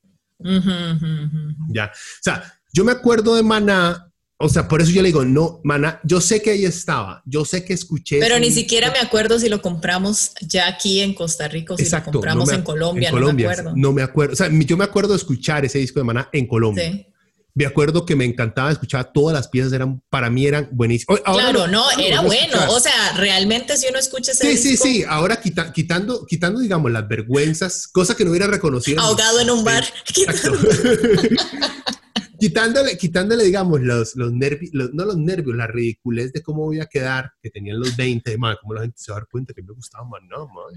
Ya. O sea, yo me acuerdo de Maná o sea, por eso yo le digo, no, mana, yo sé que ahí estaba, yo sé que escuché. Pero ni siquiera me acuerdo si lo compramos ya aquí en Costa Rica o si lo compramos en Colombia, no me acuerdo. No me acuerdo, o sea, yo me acuerdo de escuchar ese disco de Maná en Colombia. me acuerdo que me encantaba escuchar todas las piezas, eran, para mí eran buenísimas. claro, no, era bueno. O sea, realmente si uno escucha ese Sí, sí, sí. Ahora quitando, quitando, digamos, las vergüenzas, cosa que no hubiera reconocido. Ahogado en un bar. quitándole, quitándole, digamos, los, los nervios, no los nervios, la ridiculez de cómo voy a quedar, que tenían los 20, man, cómo la gente se va a dar cuenta que me gustaba, man, no, man,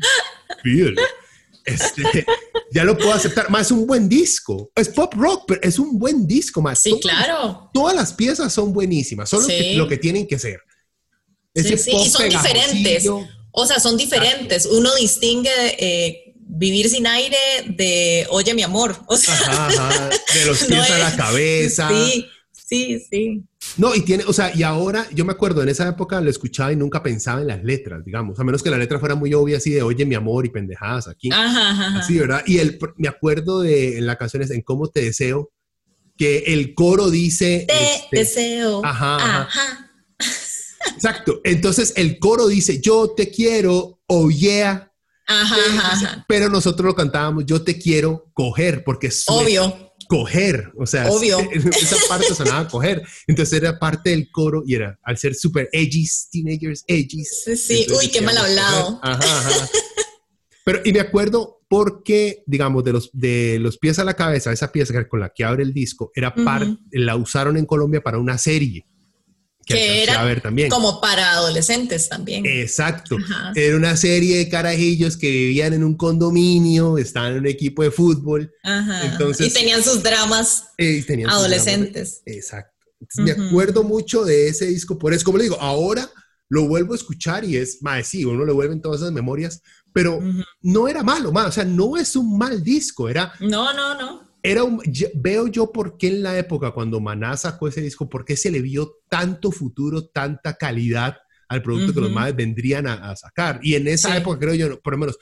este, ya lo puedo aceptar. Más es un buen disco. Es pop rock, pero es un buen disco más. Sí, claro. Todas las piezas son buenísimas, son lo, que, tienen que ser. Ese sí, y son diferentes. O sea, son diferentes. Uno distingue eh, vivir sin aire de oye mi amor. O sea, de los pies a la cabeza. Sí, sí, sí. No, y tiene, o sea, y ahora yo me acuerdo, en esa época lo escuchaba y nunca pensaba en las letras, digamos, a menos que la letra fuera muy obvia, así de oye mi amor y pendejadas aquí. Ajá, Así, ¿verdad? Y el, me acuerdo de en la canción es En Cómo Te Deseo, que el coro dice. Te este, deseo. Ajá. ajá. Exacto. Entonces el coro dice yo te quiero, oh yeah. Ajá, ajá, Pero nosotros lo cantábamos yo te quiero coger, porque es. Obvio coger, o sea, Obvio. esa parte sonaba coger. Entonces era parte del coro y era al ser super edgy, teenagers edgy. Sí, uy, qué mal hablado. Ajá, ajá. Pero, y me acuerdo porque, digamos, de los, de los pies a la cabeza, esa pieza con la que abre el disco, era parte, la usaron en Colombia para una serie que, era ver también. como para adolescentes también. Exacto. Era una serie de carajillos que vivían en un condominio, estaban en un equipo de fútbol. Entonces, y tenían sus dramas eh, adolescentes. exacto. Me acuerdo mucho de ese disco, por eso, como le digo, ahora lo vuelvo a escuchar y es, más sí, uno le vuelven todas esas memorias, pero no era malo, más, o sea, no es un mal disco, era... No, no, no era veo yo por qué en la época cuando Maná sacó ese disco, por qué se le vio tanto futuro, tanta calidad al producto que los madres vendrían a, sacar. Y en esa época creo yo, por lo menos,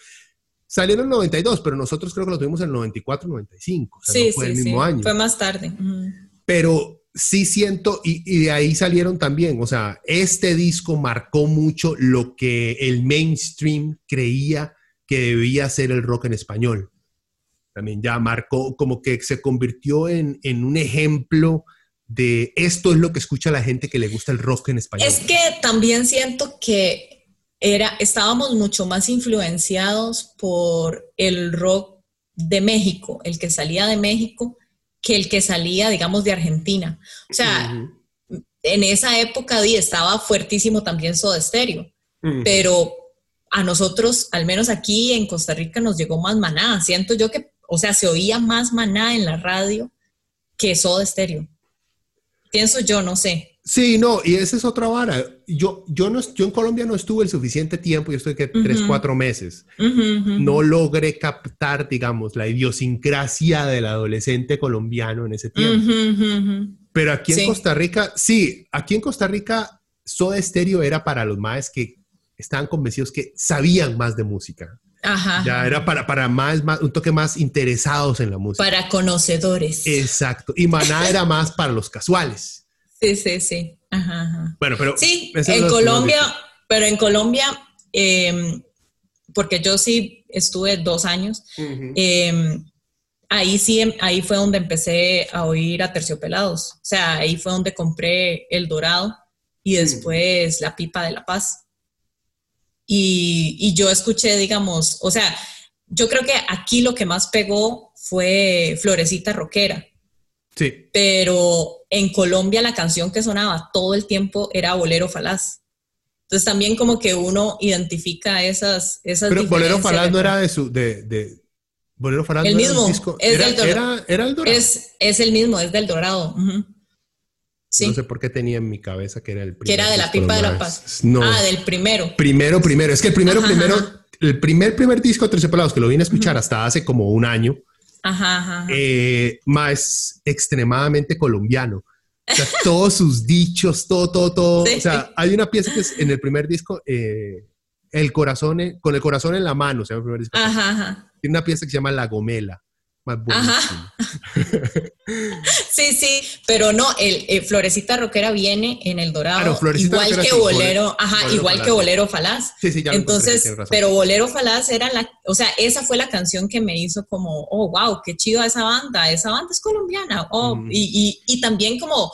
salieron en el 92, pero nosotros creo que lo tuvimos en el 94, 95. O sea, sí, fue el mismo año. Fue más tarde. Pero sí siento, y, y, de ahí salieron también, o sea, este disco marcó mucho lo que el mainstream creía que debía ser el rock en español también ya marcó, como que se convirtió en, en un ejemplo de esto es lo que escucha la gente que le gusta el rock en español. Es que también siento que era, estábamos mucho más influenciados por el rock de México, el que salía de México, que el que salía, digamos, de Argentina. O sea, en esa época estaba fuertísimo también Soda Stereo, pero a nosotros, al menos aquí en Costa Rica, nos llegó más manada. Siento yo que o sea, se oía más maná en la radio que Soda Stereo. Pienso yo, no sé. Sí, no, y esa es otra vara. Yo, yo, no, yo en Colombia no estuve el suficiente tiempo, yo estoy que tres, cuatro meses. No logré captar, digamos, la idiosincrasia del adolescente colombiano en ese tiempo. Pero aquí en Costa Rica, sí, aquí en Costa Rica, Soda Stereo era para los más que estaban convencidos que sabían más de música. Ya era para, para más, más, un toque más interesados en la música. Para conocedores. Exacto. Y Maná era más para los casuales. Sí, sí, sí. Ajá, Bueno, pero. Sí, en Colombia, pero en Colombia, em, porque yo sí estuve dos años, em, ahí sí, ahí fue donde empecé a oír a Terciopelados. O sea, ahí fue donde compré El Dorado y después La Pipa de la Paz. Y, yo escuché, digamos, o sea, yo creo que aquí lo que más pegó fue Florecita Roquera. Sí. Pero en Colombia la canción que sonaba todo el tiempo era Bolero Falaz. Entonces también como que uno identifica esas... esas Pero Bolero Falaz no era de su... De, Bolero Falaz el mismo, disco. Es era, era, el Dorado. Es, es, el mismo, es del Dorado. No sé por qué tenía en mi cabeza que era el primero. Que era de la pipa de la paz. Ah, del primero. Primero, primero. Es que el primero, primero, el primer, primer disco de Terciopelados que lo vine a escuchar hasta hace como un año, ajá, eh, más extremadamente colombiano. O sea, todos sus dichos, todo, todo, todo. O sea, hay una pieza que es en el primer disco, eh, el corazón, con el corazón en la mano, se llama el primer disco. Ajá, Tiene una pieza que se llama La Gomela más buenísimo. sí, sí, pero no, el, Florecita Roquera viene en el Dorado, igual que Bolero, ajá, igual que Bolero Falaz. Sí, sí, ya Entonces, pero Bolero Falaz era la, o sea, esa fue la canción que me hizo como, oh, wow, qué chido esa banda, esa banda es colombiana, oh, y, y, y también como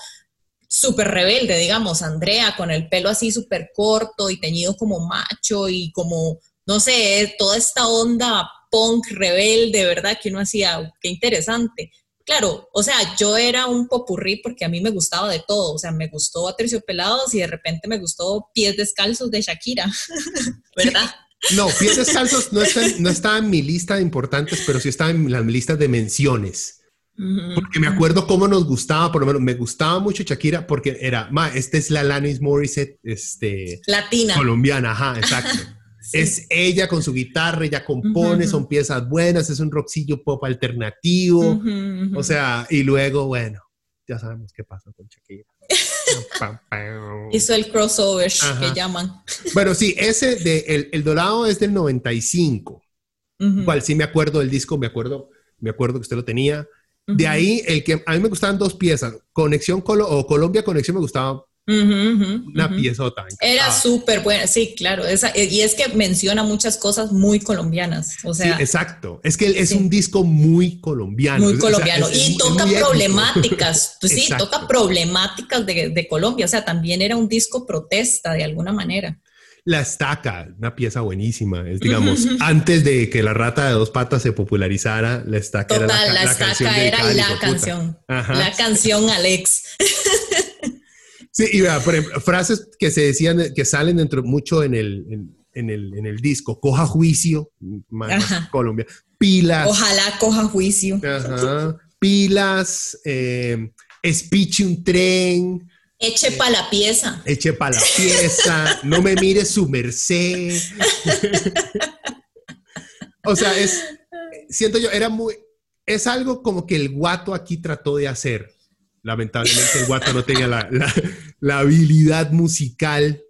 súper rebelde, digamos, Andrea con el pelo así súper corto y teñido como macho y como, no sé, toda esta onda punk rebelde, ¿verdad? Que uno hacía, qué interesante. Claro, o sea, yo era un popurrí porque a mí me gustaba de todo, o sea, me gustó Pelados y de repente me gustó Pies Descalzos de Shakira, ¿verdad? No, Pies Descalzos no está, no está en mi lista de importantes, pero sí está en la lista de menciones. Porque me acuerdo cómo nos gustaba, por lo menos me gustaba mucho Shakira porque era, ma, esta es la Lanis Morissette, este... Latina. Colombiana, ajá, exacto. Es ella con su guitarra, ella compone, son piezas buenas, es un rockcillo pop alternativo. O sea, y luego, bueno, ya sabemos qué pasa con Shakira. Hizo el crossover que llaman. Bueno, sí, ese de El, el Dorado es del 95. Igual sí me acuerdo del disco, me acuerdo, me acuerdo que usted lo tenía. De ahí, el que a mí me gustaban dos piezas, Conexión o Colombia Conexión me gustaba una piezota. Era súper buena, sí, claro. y es que menciona muchas cosas muy colombianas. O sea, sí, exacto. Es que es un disco muy colombiano. Muy colombiano. y toca problemáticas, pues sí, toca problemáticas de, de Colombia. O sea, también era un disco protesta de alguna manera. La estaca, una pieza buenísima. Es, digamos, antes de que la rata de dos patas se popularizara, la estaca era la, la, estaca era la canción. La canción Alex. sí, y vea, por ejemplo, frases que se decían, que salen dentro mucho en el, en, el, en el disco. Coja juicio, Colombia. Pilas. Ojalá coja juicio. Pilas, eh, speech un tren. Eche para la pieza. Eche para la pieza. no me mire su merced. o sea, es, siento yo, era muy, es algo como que el guato aquí trató de hacer. Lamentablemente el guato no tenía la, la, habilidad musical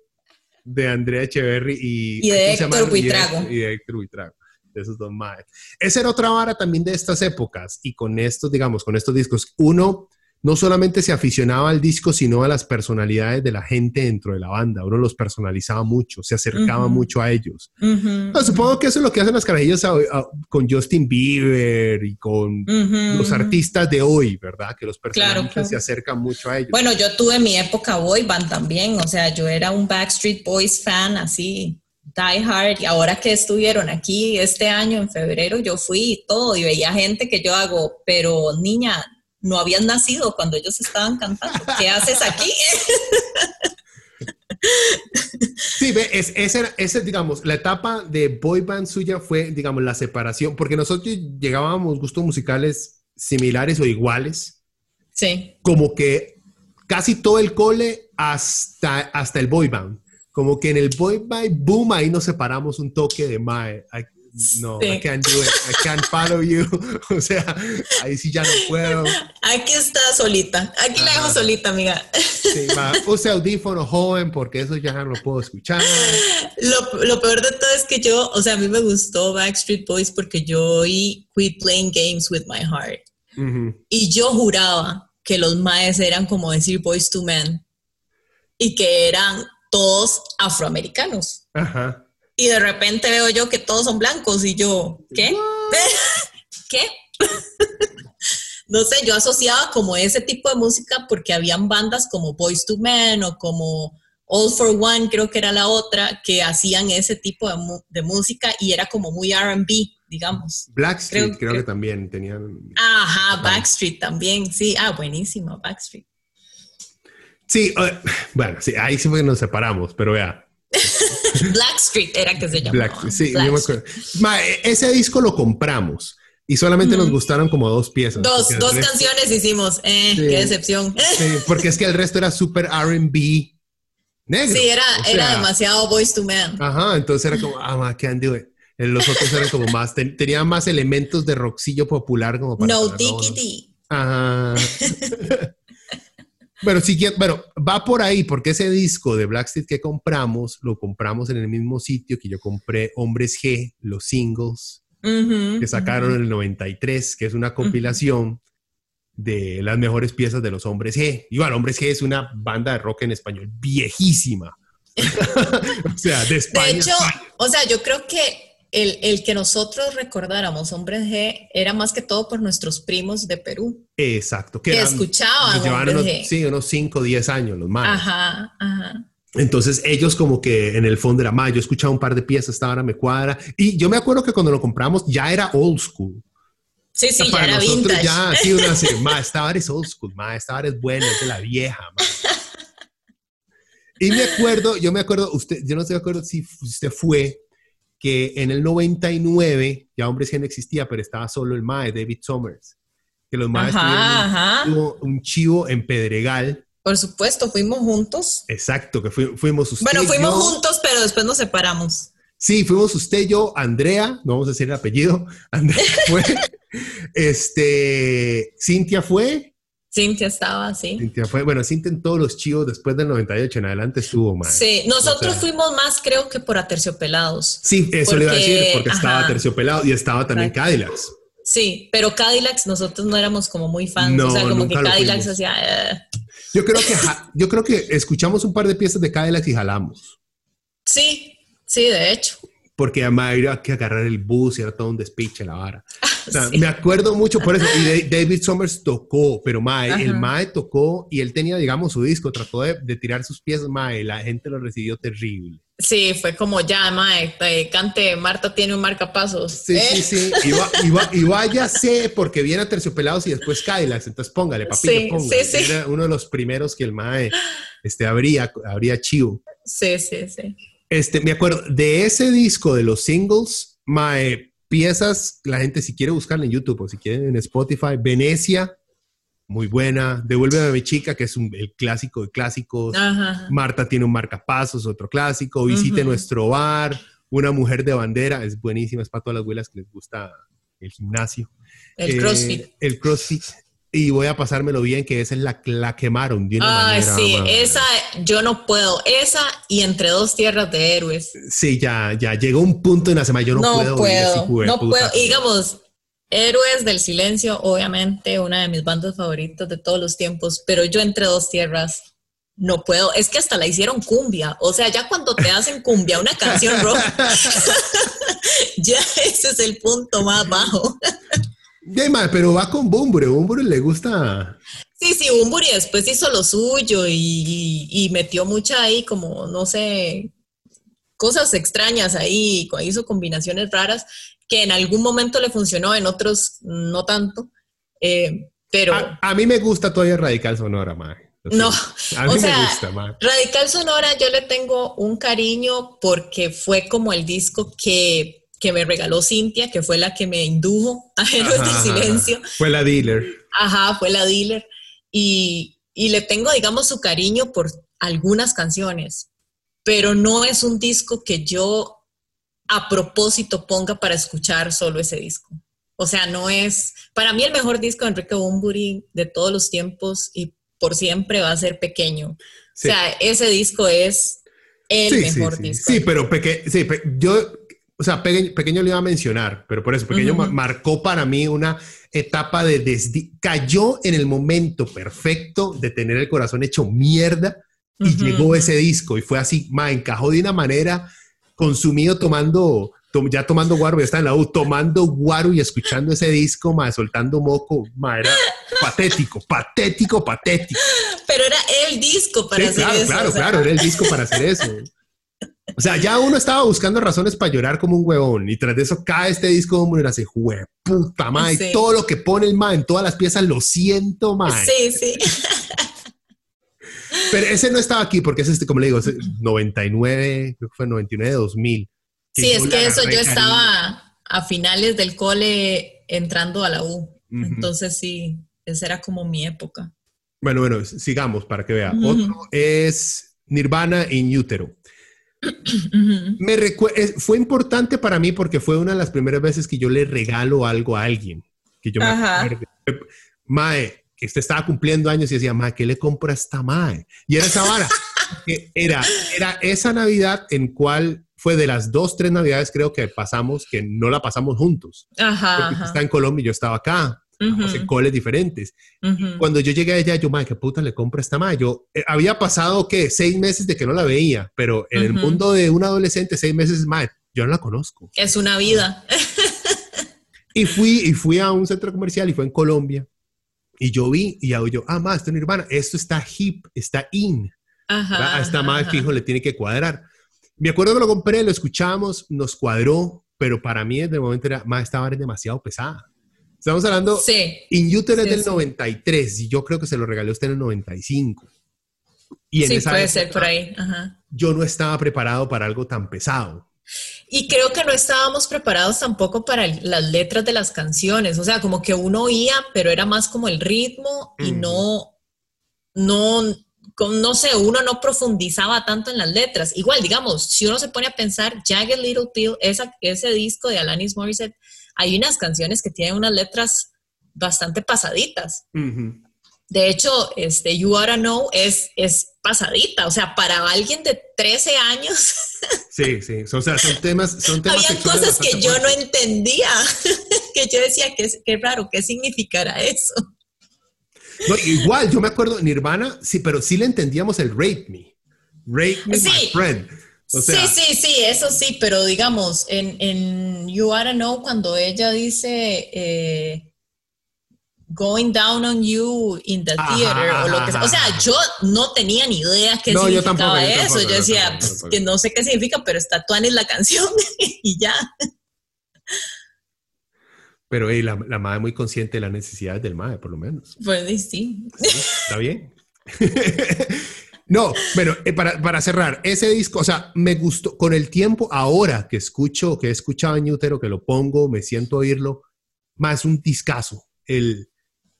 de Andrea Echeverry y, y de Héctor Buitrago. Y de Héctor Buitrago de esos dos más. Esa era otra vara también de estas épocas y con estos, digamos, con estos discos. Uno, no solamente se aficionaba al disco, sino a las personalidades de la gente dentro de la banda. Uno los personalizaba mucho, se acercaba mucho a ellos. supongo que eso es lo que hacen las carajillas con Justin Bieber y con los artistas de hoy, ¿verdad? Que los personajes se acercan mucho a ellos. Bueno, yo tuve mi época boy band también, o sea, yo era un Backstreet Boys fan así. Die Hard y ahora que estuvieron aquí este año en febrero yo fui y todo y veía gente que yo hago, pero niña, no habían nacido cuando ellos estaban cantando. ¿Qué haces aquí? Sí, ve, es, esa, digamos, la etapa de boy band suya fue, digamos, la separación, porque nosotros llegábamos gustos musicales similares o iguales. Sí. Como que casi todo el cole hasta, hasta el boy band. Como que en el boy band boom ahí nos separamos un toque de mae no, I can't do it, I can't follow you. o sea, ahí sí ya no puedo. Aquí está solita, aquí la dejo solita, amiga. sí, va, use audífono joven porque eso ya no lo puedo escuchar. Lo, lo, peor de todo es que yo, o sea, a mí me gustó Backstreet Boys porque yo oí Quit Playing Games with My Heart. Y yo juraba que los maes eran como decir Boys to Men y que eran todos afroamericanos. Ajá y de repente veo yo que todos son blancos y yo, ¿qué? ¿Qué? no sé, yo asociaba como ese tipo de música porque habían bandas como Boys to Men o como All for One, creo que era la otra, que hacían ese tipo de, música y era como muy RB, digamos. Blackstreet creo, que, también tenían. Ajá, Backstreet también, sí. Ah, buenísimo, Backstreet. Sí, eh, bueno, sí, ahí sí fue que nos separamos, pero vea, Blackstreet era que se llamaba. sí, yo me acuerdo. E, ese disco lo compramos y solamente nos gustaron como dos piezas. Dos, dos canciones hicimos. Eh, Qué decepción. Sí, porque es que el resto era súper RB negro. Sí, era, era demasiado voice to man. Ajá, entonces era como, ah, man, can't do it. Los otros eran como más, tenían más elementos de rockcillo popular como para. No diggity. Ajá. Bueno, bueno, va por ahí, porque ese disco de Blackstreet que compramos, lo compramos en el mismo sitio que yo compré Hombres G, los singles. que sacaron en el 93, que es una compilación de las mejores piezas de los Hombres G. Igual, Hombres G es una banda de rock en español viejísima. o sea, de España. De hecho, o sea, yo creo que el, que nosotros recordáramos Hombres G era más que todo por nuestros primos de Perú. Exacto. Que, escuchaban. Hombres Sí, unos 5 o 10 años los más. Ajá, ajá. Entonces ellos como que en el fondo era más, yo escuchaba un par de piezas, esta hora me cuadra. Y yo me acuerdo que cuando lo compramos ya era old school. Sí, sí, ya era vintage. Ya, sí, uno hace, ma, esta hora es old school, ma, esta hora es buena, es de la vieja, Y me acuerdo, yo me acuerdo, usted, yo no estoy de acuerdo si usted fue, que en el 99, ya Hombres no existía, pero estaba solo el mae, David Summers, que los maes tuvieron un chivo en Pedregal por supuesto, fuimos juntos. Exacto, que fuimos usted. Bueno, fuimos juntos, pero después nos separamos. Sí, fuimos usted, yo, Andrea, no vamos a decir el apellido, Andrea fue, este, Cintia fue. Cintia estaba, sí. Cintia fue, bueno, Cintia en todos los chivos después del 98 en adelante estuvo más. Sí, nosotros fuimos más creo que por aterciopelados. Sí, eso le iba a decir, porque estaba aterciopelado y estaba también Cadillacs. Sí, pero Cadillacs nosotros no éramos como muy fans, no, o sea, como que Cadillacs hacía... Eh. Yo creo que yo creo que escuchamos un par de piezas de Cadillac y jalamos. Sí, sí, de hecho. Porque además había que agarrar el bus y era todo un despiche la vara. Me acuerdo mucho por eso. Y David Summers tocó, pero Mae, el Mae tocó y él tenía, digamos, su disco, trató de, de tirar sus piezas, Mae, la gente lo recibió terrible. Sí, fue como ya, mae, cante, Marta tiene un marcapasos. Sí, sí, sí. Y, váyase porque viene a Terciopelados y después Cadillacs. Entonces póngale, papito, sí, Sí, sí. Era uno de los primeros que el mae este, habría, habría chivo. Sí, sí, sí. Este, me acuerdo, de ese disco de los singles, mae, piezas, la gente si quiere buscarla en YouTube o si quieren en Spotify, Venecia, muy buena. Devuélveme a mi chica, que es el clásico de clásicos. Marta tiene un marcapasos, otro clásico. Visite nuestro bar. Una mujer de bandera, es buenísima, es para todas las abuelas que les gusta el gimnasio. El CrossFit. Eh, el CrossFit. Y voy a pasármelo bien, que esa es la, la quemaron de una ah, sí, esa yo no puedo. Esa y entre dos tierras de héroes. Sí, ya, ya llegó un punto en la semana, yo no, puedo. puedo no puedo. digamos, Héroes del Silencio, obviamente, una de mis bandas favoritas de todos los tiempos, pero yo entre dos tierras no puedo. Es que hasta la hicieron cumbia. O sea, ya cuando te hacen cumbia una canción rock, ya ese es el punto más bajo. pero va con Bumburi. Bumburi le gusta. Sí, sí, Bumburi después hizo lo suyo y, y metió mucha ahí, como no sé, cosas extrañas ahí, hizo combinaciones raras que en algún momento le funcionó, en otros no tanto. Eh, pero. A, mí me gusta todavía Radical Sonora, Mae. No, a mí me gusta, Mae. Radical Sonora yo le tengo un cariño porque fue como el disco que, que me regaló Cintia, que fue la que me indujo a Héroes del Silencio. Fue la dealer. Ajá, fue la dealer. Y, y le tengo, digamos, su cariño por algunas canciones, pero no es un disco que yo a propósito ponga para escuchar solo ese disco. O sea, no es, para mí el mejor disco de Enrique Bumburi de todos los tiempos y por siempre va a ser pequeño. O sea, ese disco es el mejor disco. Sí, pero sí, yo, o sea, pequeño, le iba a mencionar, pero por eso, pequeño marcó para mí una etapa de desdi cayó en el momento perfecto de tener el corazón hecho mierda y llegó ese disco y fue así, ma, encajó de una manera consumido tomando, ya tomando guaro, ya está en la U, tomando guaro y escuchando ese disco, más soltando moco, ma, era patético, patético, patético. Pero era el disco para hacer claro, eso. Claro, claro, era el disco para hacer eso. O sea, ya uno estaba buscando razones para llorar como un huevón y tras de eso cae este disco como era así, puta madre, todo lo que pone el ma en todas las piezas lo siento, ma. Sí, sí. Pero ese no estaba aquí porque es este, como le digo, 99, creo que fue 99, 2000. Sí, es que eso yo estaba a finales del cole entrando a la U. Entonces sí, esa era como mi época. Bueno, bueno, sigamos para que vea. Otro es Nirvana in Utero. Me fue importante para mí porque fue una de las primeras veces que yo le regalo algo a alguien. Que yo me Mae, que usted estaba cumpliendo años y decía, ma, ¿qué le compra a esta mae? Y era esa vara. era, era esa Navidad en cual fue de las dos, tres navidades creo que pasamos que no la pasamos juntos. Ajá. Porque está en Colombia y yo estaba acá. Uh en coles diferentes. Cuando yo llegué allá, yo, madre, ¿qué puta le compro a esta madre? Yo eh, había pasado, ¿qué? Seis meses de que no la veía, pero en el mundo de un adolescente, seis meses, madre, yo no la conozco. Es una vida. y fui, y fui a un centro comercial y fue en Colombia. Y yo vi, y yo, ah, más, esto es Nirvana, esto está hip, está in. Ajá, a esta madre fijo le tiene que cuadrar. Me acuerdo que lo compré, lo escuchamos, nos cuadró, pero para mí de momento era, más esta es demasiado pesada. Estamos hablando, sí, In Utero es del 93 y yo creo que se lo regalé a usted en el 95. Y en sí, puede ser por ahí. Ajá. Yo no estaba preparado para algo tan pesado. Y creo que no estábamos preparados tampoco para las letras de las canciones, o sea, como que uno oía, pero era más como el ritmo y no, no, no sé, uno no profundizaba tanto en las letras. Igual, digamos, si uno se pone a pensar, Jagged Little Pill, esa, ese disco de Alanis Morissette, hay unas canciones que tienen unas letras bastante pasaditas. De hecho, este, You Oughta Know es, es pasadita, o sea, para alguien de 13 años. Sí, sí, o sea, son temas, son temas Había cosas que yo no entendía, que yo decía, que qué raro, ¿qué significará eso? No, igual, yo me acuerdo, Nirvana, sí, pero sí le entendíamos el Rape Me. Rape Me, my friend. Sí, sí, sí, eso sí, pero digamos, en, en You Oughta Know, cuando ella dice... Eh, going down on you in the theater o lo que sea. O sea, yo no tenía ni idea qué significaba eso. Yo, decía, que no sé qué significa, pero está en la canción y ya. Pero la, la madre muy consciente de las necesidades del madre, por lo menos. Pues sí. Está bien. no, bueno, eh, para, para, cerrar, ese disco, o sea, me gustó con el tiempo, ahora que escucho, que he escuchado en Utero, que lo pongo, me siento a oírlo, más un discazo. El,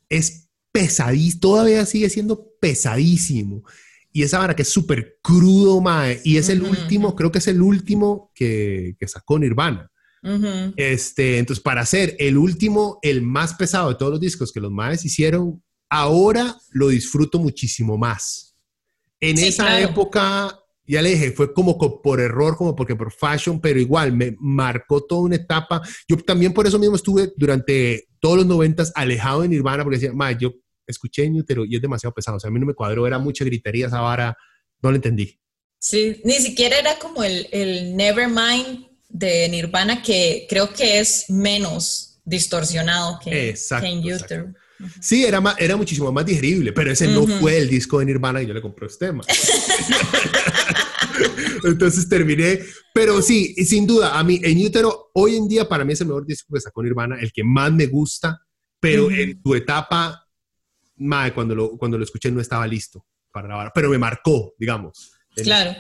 es pesadísimo, todavía sigue siendo pesadísimo. Y esa vara que es súper crudo, mae. Y es el último, creo que es el último que, que sacó Nirvana. este, entonces, para ser el último, el más pesado de todos los discos que los maes hicieron, ahora lo disfruto muchísimo más. En esa época, ya le dije, fue como por error, como porque por fashion, pero igual me marcó toda una etapa. Yo también por eso mismo estuve durante todos los noventas alejado de Nirvana porque decía, ma, yo escuché Newtero y es demasiado pesado, o sea, a mí no me cuadró, era mucha gritería esa vara, no lo entendí. Sí, ni siquiera era como el, el Nevermind de Nirvana que creo que es menos distorsionado que, en YouTube. Sí, era, más, era muchísimo más digerible, pero ese no fue el disco de Nirvana y yo le compré este tema. Entonces terminé, pero sí, sin duda, a mí en Utero hoy en día para mí es el mejor disco que sacó Nirvana, el que más me gusta, pero en tu etapa, madre, cuando lo, cuando lo escuché no estaba listo para grabar, pero me marcó, digamos. Claro.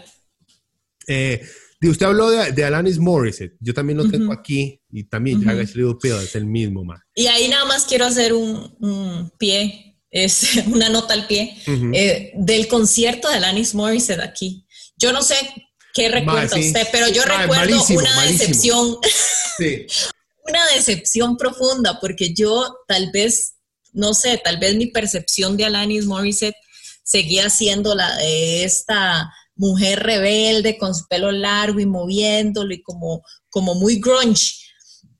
Eh, usted habló de, Alanis Morissette, yo también lo tengo aquí y también uh Little Pill es el mismo, man. Y ahí nada más quiero hacer un, pie, es una nota al pie, eh, del concierto de Alanis Morissette aquí. Yo no sé qué recuerda usted, pero yo recuerdo una decepción. una decepción profunda, porque yo tal vez, no sé, tal vez mi percepción de Alanis Morissette seguía siendo la de esta mujer rebelde con su pelo largo y moviéndolo y como, como muy grunge.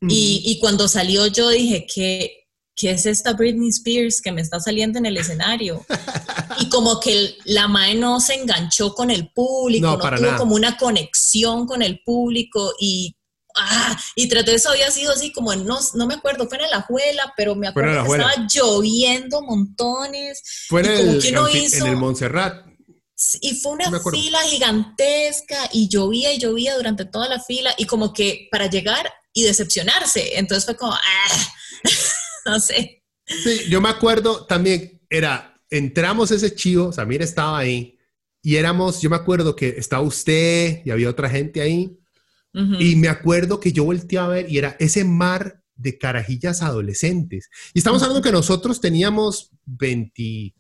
y, y, cuando salió yo dije que ¿qué es esta Britney Spears que me está saliendo en el escenario? y como que la Mae no se enganchó con el público, no, tuvo como una conexión con el público y ah, y tras de eso había sido así como, no, no me acuerdo, fue en la Juela, pero me acuerdo que estaba lloviendo montones. Fue en, el, en el Montserrat. Y fue una fila gigantesca y llovía y llovía durante toda la fila y como que para llegar y decepcionarse. Entonces fue como, ah. no sé. Sí, yo me acuerdo también, era, entramos ese chivo, Samir estaba ahí, y éramos, yo me acuerdo que estaba usted y había otra gente ahí, y me acuerdo que yo volteé a ver y era ese mar de carajillas adolescentes. Y estamos hablando que nosotros teníamos 20,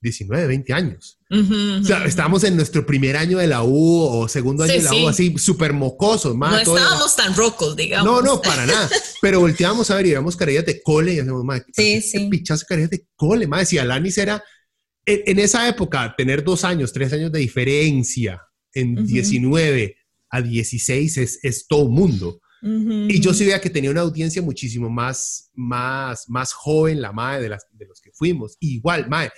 19, 20 años. o sea, estábamos en nuestro primer año de la U o segundo año de la U, así súper mocosos. no estábamos tan rocos, digamos. No, no, para nada. Pero volteábamos a ver y veíamos carillas de cole y decíamos, madre, sí, sí. pichazo carillas de cole, madre. Si Alanis era, en, esa época, tener dos años, tres años de diferencia en 19, a 16 es, es todo mundo. Y yo sí veía que tenía una audiencia muchísimo más, más, más joven, la madre de, las, de los que fuimos. igual, madre,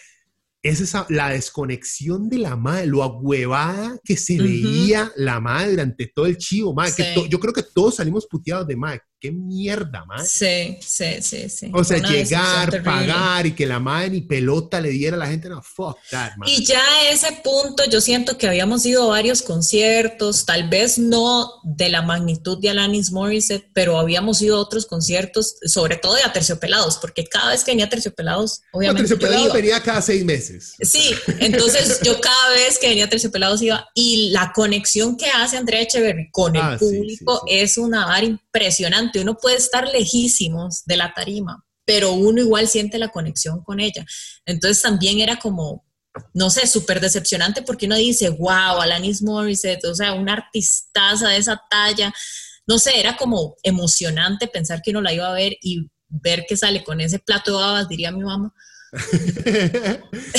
es esa, la desconexión de la madre, lo agüevada que se veía la madre durante todo el chivo, madre. Que yo creo que todos salimos puteados de madre qué mierda, madre. Sí, sí, sí, sí. O sea, llegar, pagar y que la madre ni pelota le diera a la gente, no, fuck that, man. Y ya a ese punto yo siento que habíamos ido a varios conciertos, tal vez no de la magnitud de Alanis Morissette, pero habíamos ido a otros conciertos, sobre todo de Aterciopelados, porque cada vez que venía Aterciopelados, obviamente Aterciopelados venía cada seis meses. Sí, entonces yo cada vez que venía Aterciopelados iba, y la conexión que hace Andrea Echeverry con el ah, público es una vara impresionante. Uno puede estar lejísimos de la tarima, pero uno igual siente la conexión con ella. Entonces también era como, no sé, súper decepcionante porque uno dice, wow, Alanis Morissette, o sea, una artistaza de esa talla. No sé, era como emocionante pensar que uno la iba a ver y ver que sale con ese plato de babas, diría mi mamá.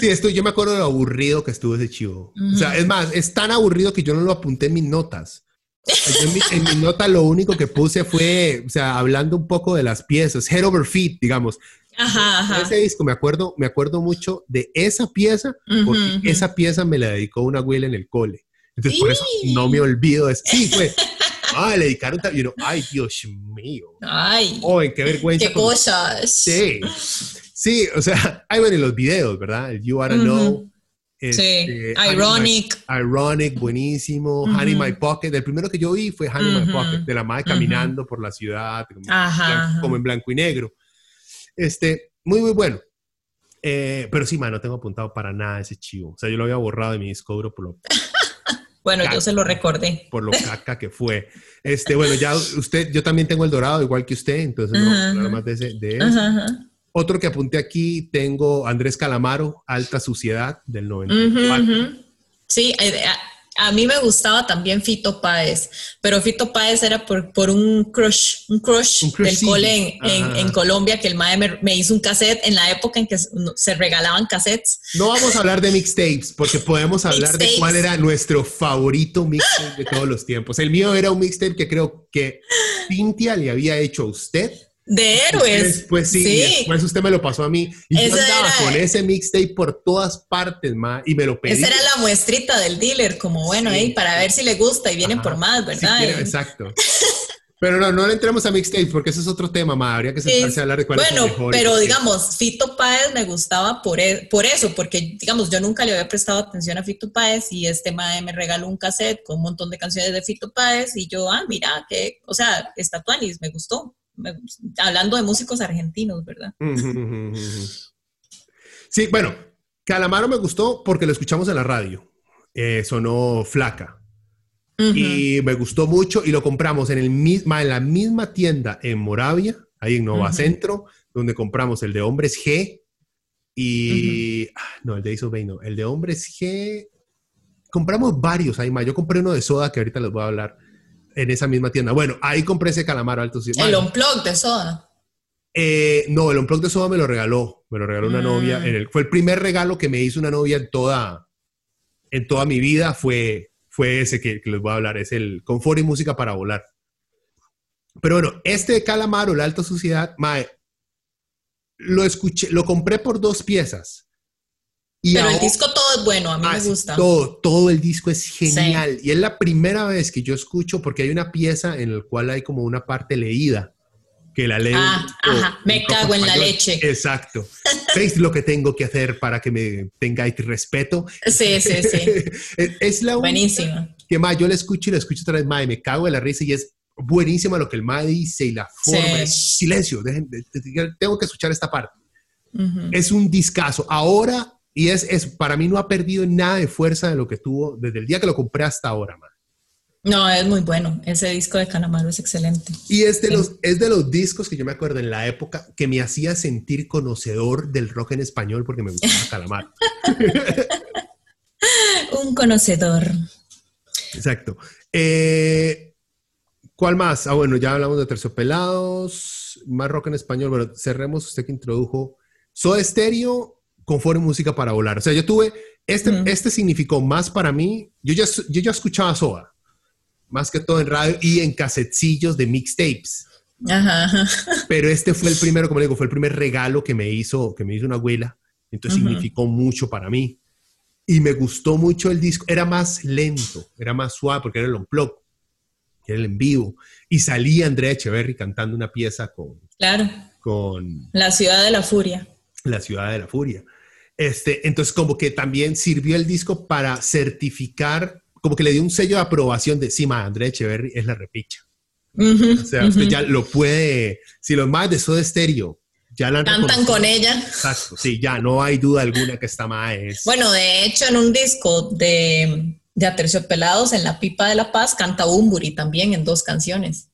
sí, esto yo me acuerdo de lo aburrido que estuvo ese chivo. O sea, es más, es tan aburrido que yo no lo apunté en mis notas. En mi, nota lo único que puse fue, o sea, hablando un poco de las piezas, head over feet, digamos. Ajá, ajá. Ese disco me acuerdo, me acuerdo mucho de esa pieza, porque esa pieza me la dedicó una abuela en el cole. Entonces, por eso no me olvido de eso. Sí, fue. Ah, le dedicaron también. Ay, Dios mío. Ay. Oh, qué vergüenza. Qué cosas. Sí. Sí, o sea, hay bueno, en los videos, ¿verdad? El You Wanna Know sí, este, Ironic. Ironic, buenísimo. Honey My Pocket. El primero que yo vi fue Honey My Pocket, de la madre caminando por la ciudad, como, en blanco y negro. Este, muy, muy bueno. Eh, pero sí, mano, no tengo apuntado para nada ese chivo. O sea, yo lo había borrado de mi disco por lo. bueno, yo se lo recordé. Por lo caca que fue. Este, bueno, ya usted, yo también tengo el dorado, igual que usted, entonces no, nada más de, ese, de eso. Otro que apunté aquí, tengo Andrés Calamaro, Alta Suciedad, del 94. Sí, eh, a, mí me gustaba también Fito Páez, pero Fito Páez era por, por un crush, un crush, del cole en, Colombia, que el mae me, hizo un cassette en la época en que se regalaban cassettes. No vamos a hablar de mixtapes, porque podemos hablar de cuál era nuestro favorito mixtape de todos los tiempos. El mío era un mixtape que creo que Cintia le había hecho a usted de héroes. Pues sí, después usted me lo pasó a mí. Y yo andaba con ese mixtape por todas partes, ma, y me lo pedí. Esa era la muestrita del dealer, como bueno, para ver si le gusta y vienen por más, ¿verdad? exacto. Pero no, no le entremos a mixtape porque ese es otro tema, ma. Habría que sentarse a hablar de cuál bueno, es mejor. pero digamos, Fito Páez me gustaba por, e, por eso, porque digamos, yo nunca le había prestado atención a Fito Páez y este mae me regaló un cassette con un montón de canciones de Fito Páez y yo, ah, mira, que, o sea, Estatuanis, me gustó hablando de músicos argentinos, ¿verdad? Sí, bueno, Calamaro me gustó porque lo escuchamos en la radio. Eh, sonó flaca. Y me gustó mucho y lo compramos en, el misma, en la misma tienda en Moravia, ahí en Nova Centro, donde compramos el de Hombres G y... Ah, no, el de Iso no, el de Hombres G... Compramos varios ahí más. Yo compré uno de soda que ahorita les voy a hablar en esa misma tienda. Bueno, ahí compré ese calamaro alto. ¿El Unplug de soda? Eh, no, el Unplug de soda me lo regaló. Me lo regaló una novia. Mm. En el, fue el primer regalo que me hizo una novia en toda, en toda mi vida. Fue, fue ese que, les voy a hablar. Es el Confort y Música para Volar. Pero bueno, este Calamaro, la Alta Suciedad, mae, lo escuché, lo compré por dos piezas. Pero el disco todo es bueno, a mí me gusta. Todo, todo el disco es genial. Y es la primera vez que yo escucho, porque hay una pieza en la cual hay como una parte leída, que la leo. Ah, ajá, me cago en la leche. Exacto. ¿Veis lo que tengo que hacer para que me tengáis respeto? Sí, sí, sí. es la Buenísima. Que más yo la escucho y la escucho otra vez más y me cago en la risa y es buenísima lo que el ma dice y la forma. silencio, tengo que escuchar esta parte. Es un discazo. Ahora y es, es, para mí no ha perdido nada de fuerza de lo que tuvo desde el día que lo compré hasta ahora, man. No, es muy bueno. Ese disco de Calamaro es excelente. Y es de, los, es de los discos que yo me acuerdo en la época que me hacía sentir conocedor del rock en español porque me gustaba Calamaro. Un conocedor. Exacto. Eh, ¿Cuál más? Ah, bueno, ya hablamos de Terciopelados, más rock en español. Bueno, cerremos usted que introdujo Soda Stereo confort música para volar. O sea, yo tuve, este, este significó más para mí, yo ya, yo ya escuchaba Soda, más que todo en radio y en casetcillos de mixtapes. Ajá. Pero este fue el primero, como le digo, fue el primer regalo que me hizo, que me hizo una abuela. Entonces significó mucho para mí. Y me gustó mucho el disco. Era más lento, era más suave porque era el unplug, era el en vivo. Y salía Andrea Echeverry cantando una pieza con... Claro. Con... La ciudad de la furia. La ciudad de la furia. Este, entonces como que también sirvió el disco para certificar, como que le dio un sello de aprobación de, sí, ma, Andrea Echeverry es la repicha. o sea, usted ya lo puede, si los más de Soda Stereo ya la Cantan con ella. Exacto, sí, ya no hay duda alguna que esta más es. Bueno, de hecho, en un disco de, de Aterciopelados, en La Pipa de la Paz, canta Umburi también en dos canciones.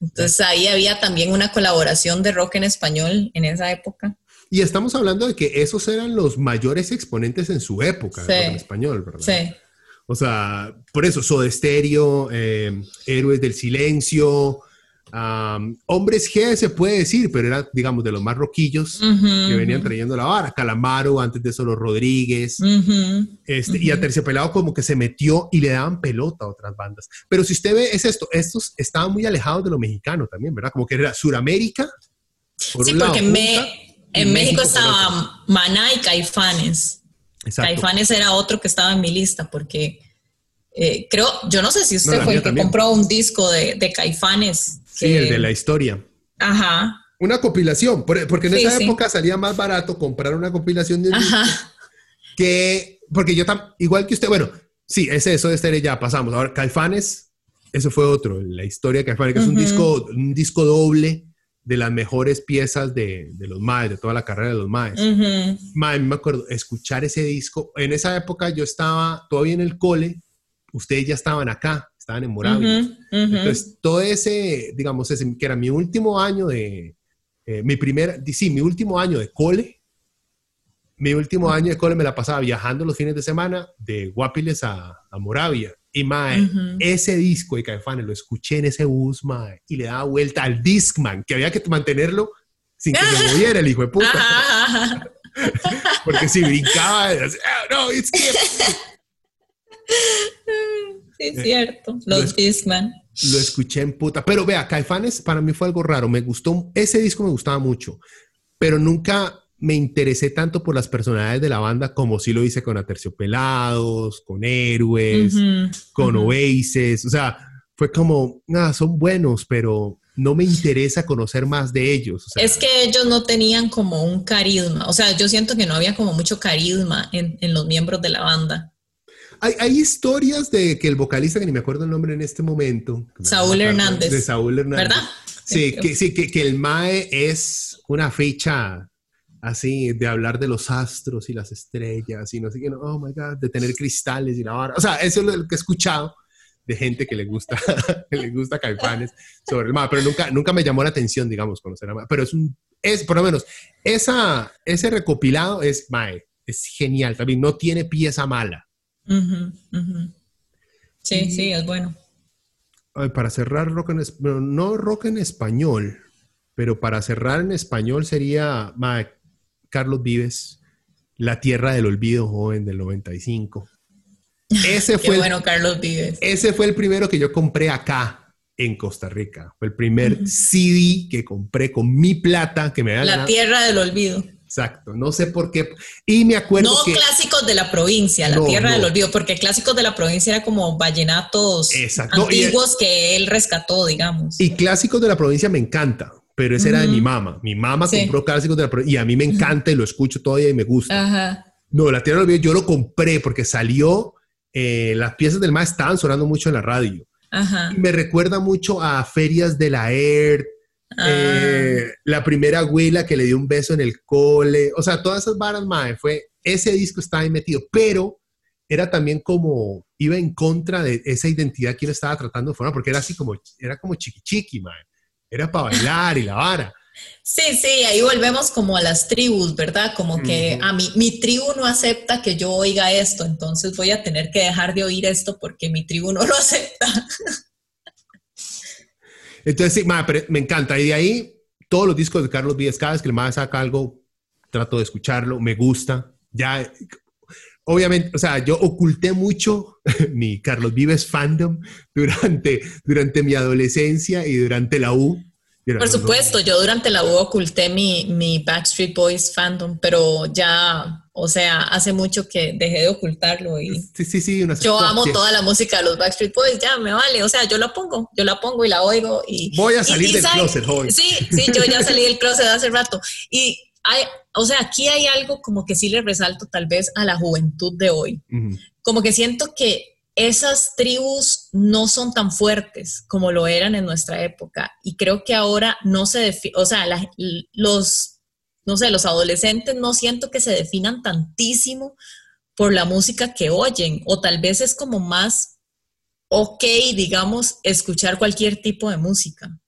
Entonces ahí había también una colaboración de rock en español en esa época. Y estamos hablando de que esos eran los mayores exponentes en su época Sí. en español, ¿verdad? Sí. O sea, por eso, Soda Stereo, eh, Héroes del Silencio, Hombres G se puede decir, pero era, digamos, de los más roquillos que venían trayendo la vara. Calamaro, antes de eso los Rodríguez. Este, Y a Terciopelado como que se metió y le daban pelota a otras bandas. Pero si usted ve, es esto, estos estaban muy alejados de lo mexicano también, ¿verdad? Como que era Suramérica. por Sí, un porque Me- en México otro. estaba Maná y Caifanes. Exacto. Caifanes era otro que estaba en mi lista porque eh, creo, yo no sé si usted No, fue el que también. compró un disco de, de Caifanes. Sí, que- el de la historia. Ajá, Una compilación, por- porque en Sí, esa sí. época salía más barato comprar una compilación de un disco ajá. que, porque yo tam, igual que usted, bueno, sí, ese eso de estéreo ya pasamos. Ahora, Caifanes, eso fue otro, la historia de Caifanes, que es un disco, un disco doble de las mejores piezas de, de los Maes, de toda la carrera de los Maes. Ujú. Mae, me acuerdo, escuchar ese disco, en esa época yo estaba todavía en el cole, ustedes ya estaban acá, estaban en Moravia. Ujú, ujú. Entonces, todo ese, digamos, ese, que era mi último año de, eh, mi primer, sí, mi último año de cole, mi último año de cole me la pasaba viajando los fines de semana de Guapiles a, a Moravia. Y, mae, ese disco de Caifanes lo escuché en ese bus, mae, y le daba vuelta al Discman, que había que mantenerlo sin que se moviera el hijo de puta. Ajá, ajá. Porque si brincaba, decía, "Ah, no, it's skip". Sí, es cierto. Eh, lo Los es- Discman. Lo escuché en puta. Pero vea, Caifanes para mí fue algo raro. Me gustó, ese disco me gustaba mucho, pero nunca me interesé tanto por las personalidades de la banda como sí lo hice con Aterciopelados, con Héroes, con ujú. Oasis. O sea, fue como, ah, son buenos, pero no me interesa conocer más de ellos. O sea, Es que ellos no tenían como un carisma. O sea, yo siento que no había como mucho carisma en, en los miembros de la banda. Hay, hay historias de que el vocalista, que ni me acuerdo el nombre en este momento, Saúl Hernández. De Saúl Hernández. ¿Verdad? Sí, que, sí que, que el MAE es una fecha así de hablar de los astros y las estrellas y no sé qué, no, oh my God, de tener cristales y la vara. O sea, eso es lo que he escuchado de gente que le gusta, que le gusta Caifanes sobre el MAE, pero nunca, nunca me llamó la atención, digamos, conocer a MAE. Pero es un, es por lo menos, esa, ese recopilado es MAE, es genial también, no tiene pieza mala. Ujú, ujú. Sí, sí, es bueno. Ay, para cerrar rock en no rock en español, pero para cerrar en español sería ma, Carlos Vives, La Tierra del Olvido, joven del 95. Ese Qué fue, el- Carlos Vives. ese fue el primero que yo compré acá en Costa Rica. Fue el primer CD que compré con mi plata que me había La ganado. tierra del olvido. Exacto, no sé por qué. Y me acuerdo No que... clásicos de la provincia, la No, tierra no. del olvido, porque clásicos de la provincia era como vallenatos Exacto. Antiguos que él rescató, digamos. Y clásicos de la provincia me encanta, pero ese era de mi mamá. Mi mamá Sí. compró clásicos de la provincia y a mí me encanta y lo escucho todavía y me gusta. Ajá. No, La Tierra del Olvido yo lo compré porque salió, eh, las piezas del más estaban sonando mucho en la radio. Ajá. Y me recuerda mucho a ferias de la ERT, Ah. eh, la primera abuela que le dio un beso en el cole, o sea, todas esas varas, mae, fue, ese disco estaba ahí metido, pero era también como, iba en contra de esa identidad que él estaba tratando de formar, porque era así como, era como chiqui chiqui, mae. Era para bailar y la vara. Sí, sí, ahí volvemos como a las tribus, ¿verdad? Como que a mí, mi tribu no acepta que yo oiga esto, entonces voy a tener que dejar de oír esto porque mi tribu no lo acepta. Entonces, sí, pero me encanta. Y de ahí, todos los discos de Carlos Vives, cada vez que el mae saca algo, trato de escucharlo, me gusta. Ya, obviamente, o sea, yo oculté mucho mi Carlos Vives fandom durante, durante mi adolescencia y durante la U. Por supuesto, yo durante la U oculté mi, mi Backstreet Boys fandom, pero ya, o sea, hace mucho que dejé de ocultarlo y sí, sí, sí, yo amo toda la música de los Backstreet Boys, ya me vale, o sea, yo la pongo, yo la pongo y la oigo y... Voy a salir del closet, joven. Sí, sí, yo ya salí del closet hace rato y hay, o sea, aquí hay algo como que sí le resalto tal vez a la juventud de hoy, como que siento que esas tribus no son tan fuertes como lo eran en nuestra época. Y creo que ahora no se o sea, los, no sé, los adolescentes no siento que se definan tantísimo por la música que oyen. O tal vez es como más ok, digamos, escuchar cualquier tipo de música.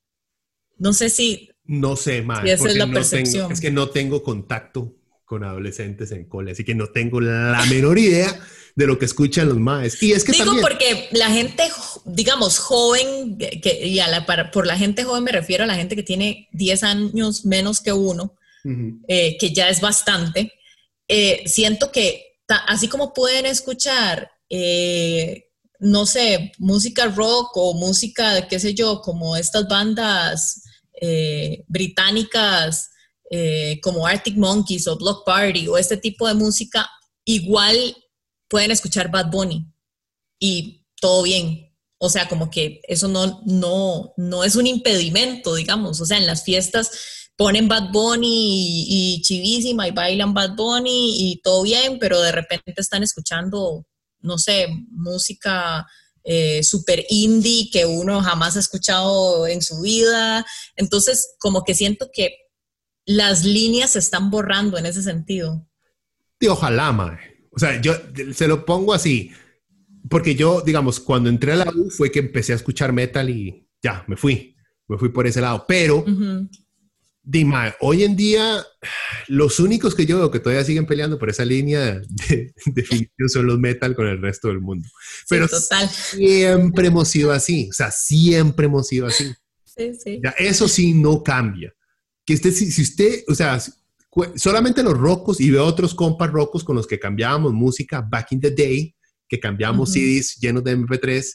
No sé si... No sé, más. esa es la percepción. es que no tengo contacto con adolescentes en cole, así que no tengo la menor idea de lo que escuchan los maes. Y es que Digo porque la gente, digamos, joven, que, y a la, por la gente joven me refiero a la gente que tiene 10 años menos que uno, eh, que ya es bastante, eh, siento que así como pueden escuchar, eh, no sé, música rock o música, qué sé yo, como estas bandas británicas, como Arctic Monkeys o Block Party o este tipo de música, igual pueden escuchar Bad Bunny y todo bien. O sea, como que eso no, no, no es un impedimento, digamos. O sea, en las fiestas ponen Bad Bunny y, chivísima y bailan Bad Bunny y todo bien, pero de repente están escuchando, no sé, música eh, super indie que uno jamás ha escuchado en su vida. Entonces, como que siento que las líneas se están borrando en ese sentido. Y ojalá, mae. O sea, yo se lo pongo así, porque yo, digamos, cuando entré a la U fue que empecé a escuchar metal y ya, me fui, me fui por ese lado. Pero, Dima, hoy en día, los únicos que yo veo que todavía siguen peleando por esa línea de, definición son los metal con el resto del mundo. Pero siempre hemos sido así, o sea, siempre hemos sido así. Sí, sí. eso sí no cambia. Que usted, si usted, o sea, solamente los rocos y veo otros compas rocos con los que cambiábamos música back in the day, que cambiamos CDs llenos de MP3.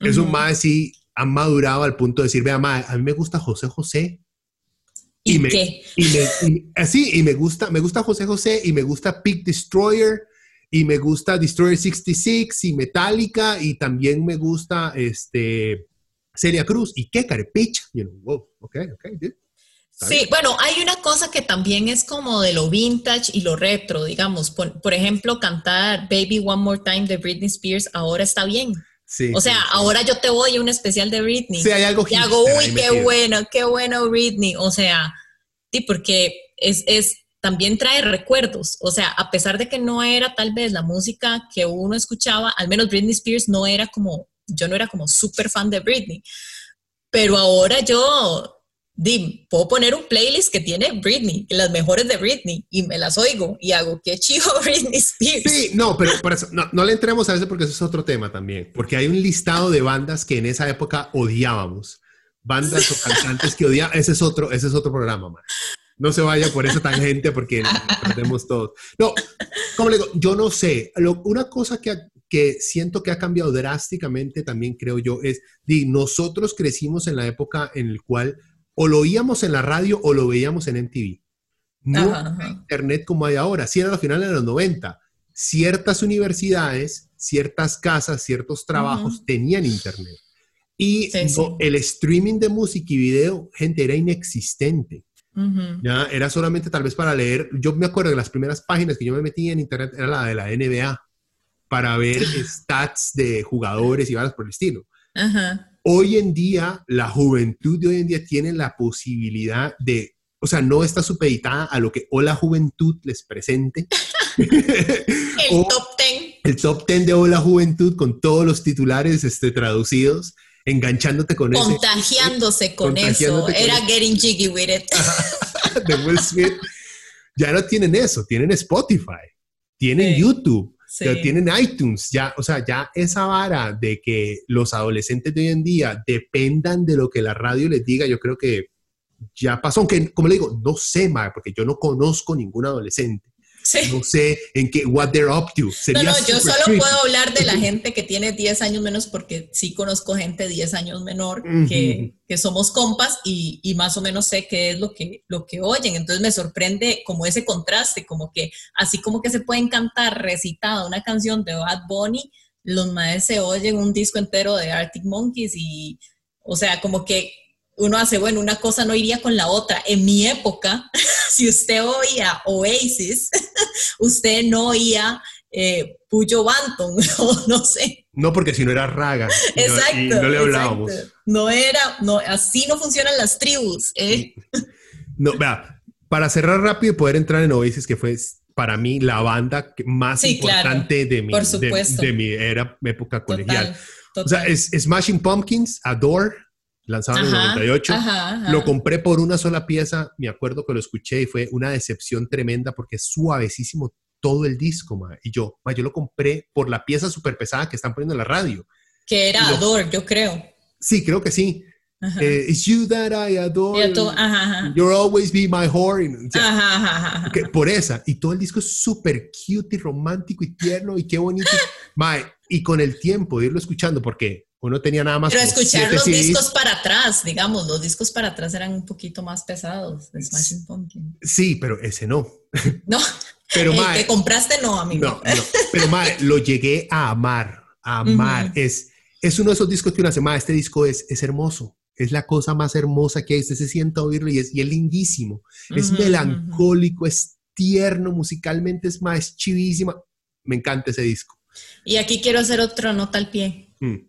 Eso más sí han madurado al punto de decir, vea, a mí me gusta José José. ¿Y, me, qué? Y así, y me gusta, me gusta José José y me gusta Peak Destroyer y me gusta Destroyer 66 y Metallica y también me gusta este Celia Cruz y qué carepicha. You know, wow, ok, ok, dude. Sí, bueno, hay una cosa que también es como de lo vintage y lo retro, digamos. Por, ejemplo, cantar Baby One More Time de Britney Spears ahora está bien. Sí, o sea, ahora yo te voy a un especial de Britney. Sí, hay algo Y hago, uy, qué bueno, qué bueno Britney. O sea, sí, porque es, es, también trae recuerdos. O sea, a pesar de que no era tal vez la música que uno escuchaba, al menos Britney Spears no era como, yo no era como súper fan de Britney. Pero ahora yo Dim, puedo poner un playlist que tiene Britney, las mejores de Britney, y me las oigo y hago, qué chido Britney Spears. Sí, no, pero por eso, no, le entremos a eso porque eso es otro tema también, porque hay un listado de bandas que en esa época odiábamos, bandas o cantantes que odiábamos, ese es otro, ese es otro programa, man. No se vaya por esa tangente porque perdemos todos. No, como le digo, yo no sé, una cosa que, que siento que ha cambiado drásticamente también creo yo es, di, nosotros crecimos en la época en la cual o lo oíamos en la radio o lo veíamos en MTV. No internet como hay ahora. Si era a final de los 90. Ciertas universidades, ciertas casas, ciertos trabajos tenían internet. Y el streaming de música y video, gente, era inexistente. Ya era solamente tal vez para leer. Yo me acuerdo de las primeras páginas que yo me metí en internet era la de la NBA para ver stats de jugadores y cosas por el estilo. Ajá hoy en día, la juventud de hoy en día tiene la posibilidad de, o sea, no está supeditada a lo que Hola Juventud les presente. el top ten. El top ten de Hola Juventud con todos los titulares este, traducidos enganchándote con eso. Contagiándose con eso. Era getting jiggy with it. de Will Smith. Ya no tienen eso, tienen Spotify, tienen YouTube, tienen iTunes, ya, o sea, ya esa vara de que los adolescentes de hoy en día dependan de lo que la radio les diga, yo creo que ya pasó, aunque como le digo, no sé, porque yo no conozco ningún adolescente. No sé en qué, what they're up to. no, no, yo solo puedo hablar de la gente que tiene 10 años menos porque sí conozco gente 10 años menor que, que, somos compas y, y, más o menos sé qué es lo que, lo que oyen. Entonces me sorprende como ese contraste, como que así como que se pueden cantar recitada una canción de Bad Bunny, los maes se oyen un disco entero de Arctic Monkeys y, o sea, como que uno hace, bueno, una cosa no iría con la otra. En mi época, si usted oía Oasis, usted no oía eh, Puyo Banton, no, sé. No, porque si no era raga. Exacto. no le hablábamos. No era, no, así no funcionan las tribus. ¿eh? No, vea, para cerrar rápido y poder entrar en Oasis, que fue para mí la banda más importante de, mi, de, mi era, época colegial. O sea, es Smashing Pumpkins, Adore, lanzado en el 98. Lo compré por una sola pieza, me acuerdo que lo escuché y fue una decepción tremenda porque es suavecísimo todo el disco, ma. Y yo, ma, yo lo compré por la pieza súper pesada que están poniendo en la radio. Que era Adore, yo creo. Sí, creo que sí. Eh, It's you that I adore. You'll always be my whore. por esa. Y todo el disco es súper cute y romántico y tierno y qué bonito. ma, y con el tiempo de irlo escuchando, porque uno tenía nada más. Pero escuchar los discos para atrás, digamos, los discos para atrás eran un poquito más pesados de Smashing. Sí, pero ese no. No. Pero el que compraste no, amigo. No, no. Pero mae, lo llegué a amar, a amar. es, es uno de esos discos que uno hace, mae, este disco es, es hermoso. Es la cosa más hermosa que hay. Usted se sienta a oírlo y es, y es lindísimo. Es melancólico, es tierno, musicalmente es más chivísima. Me encanta ese disco. Y aquí quiero hacer otra nota al pie. Mm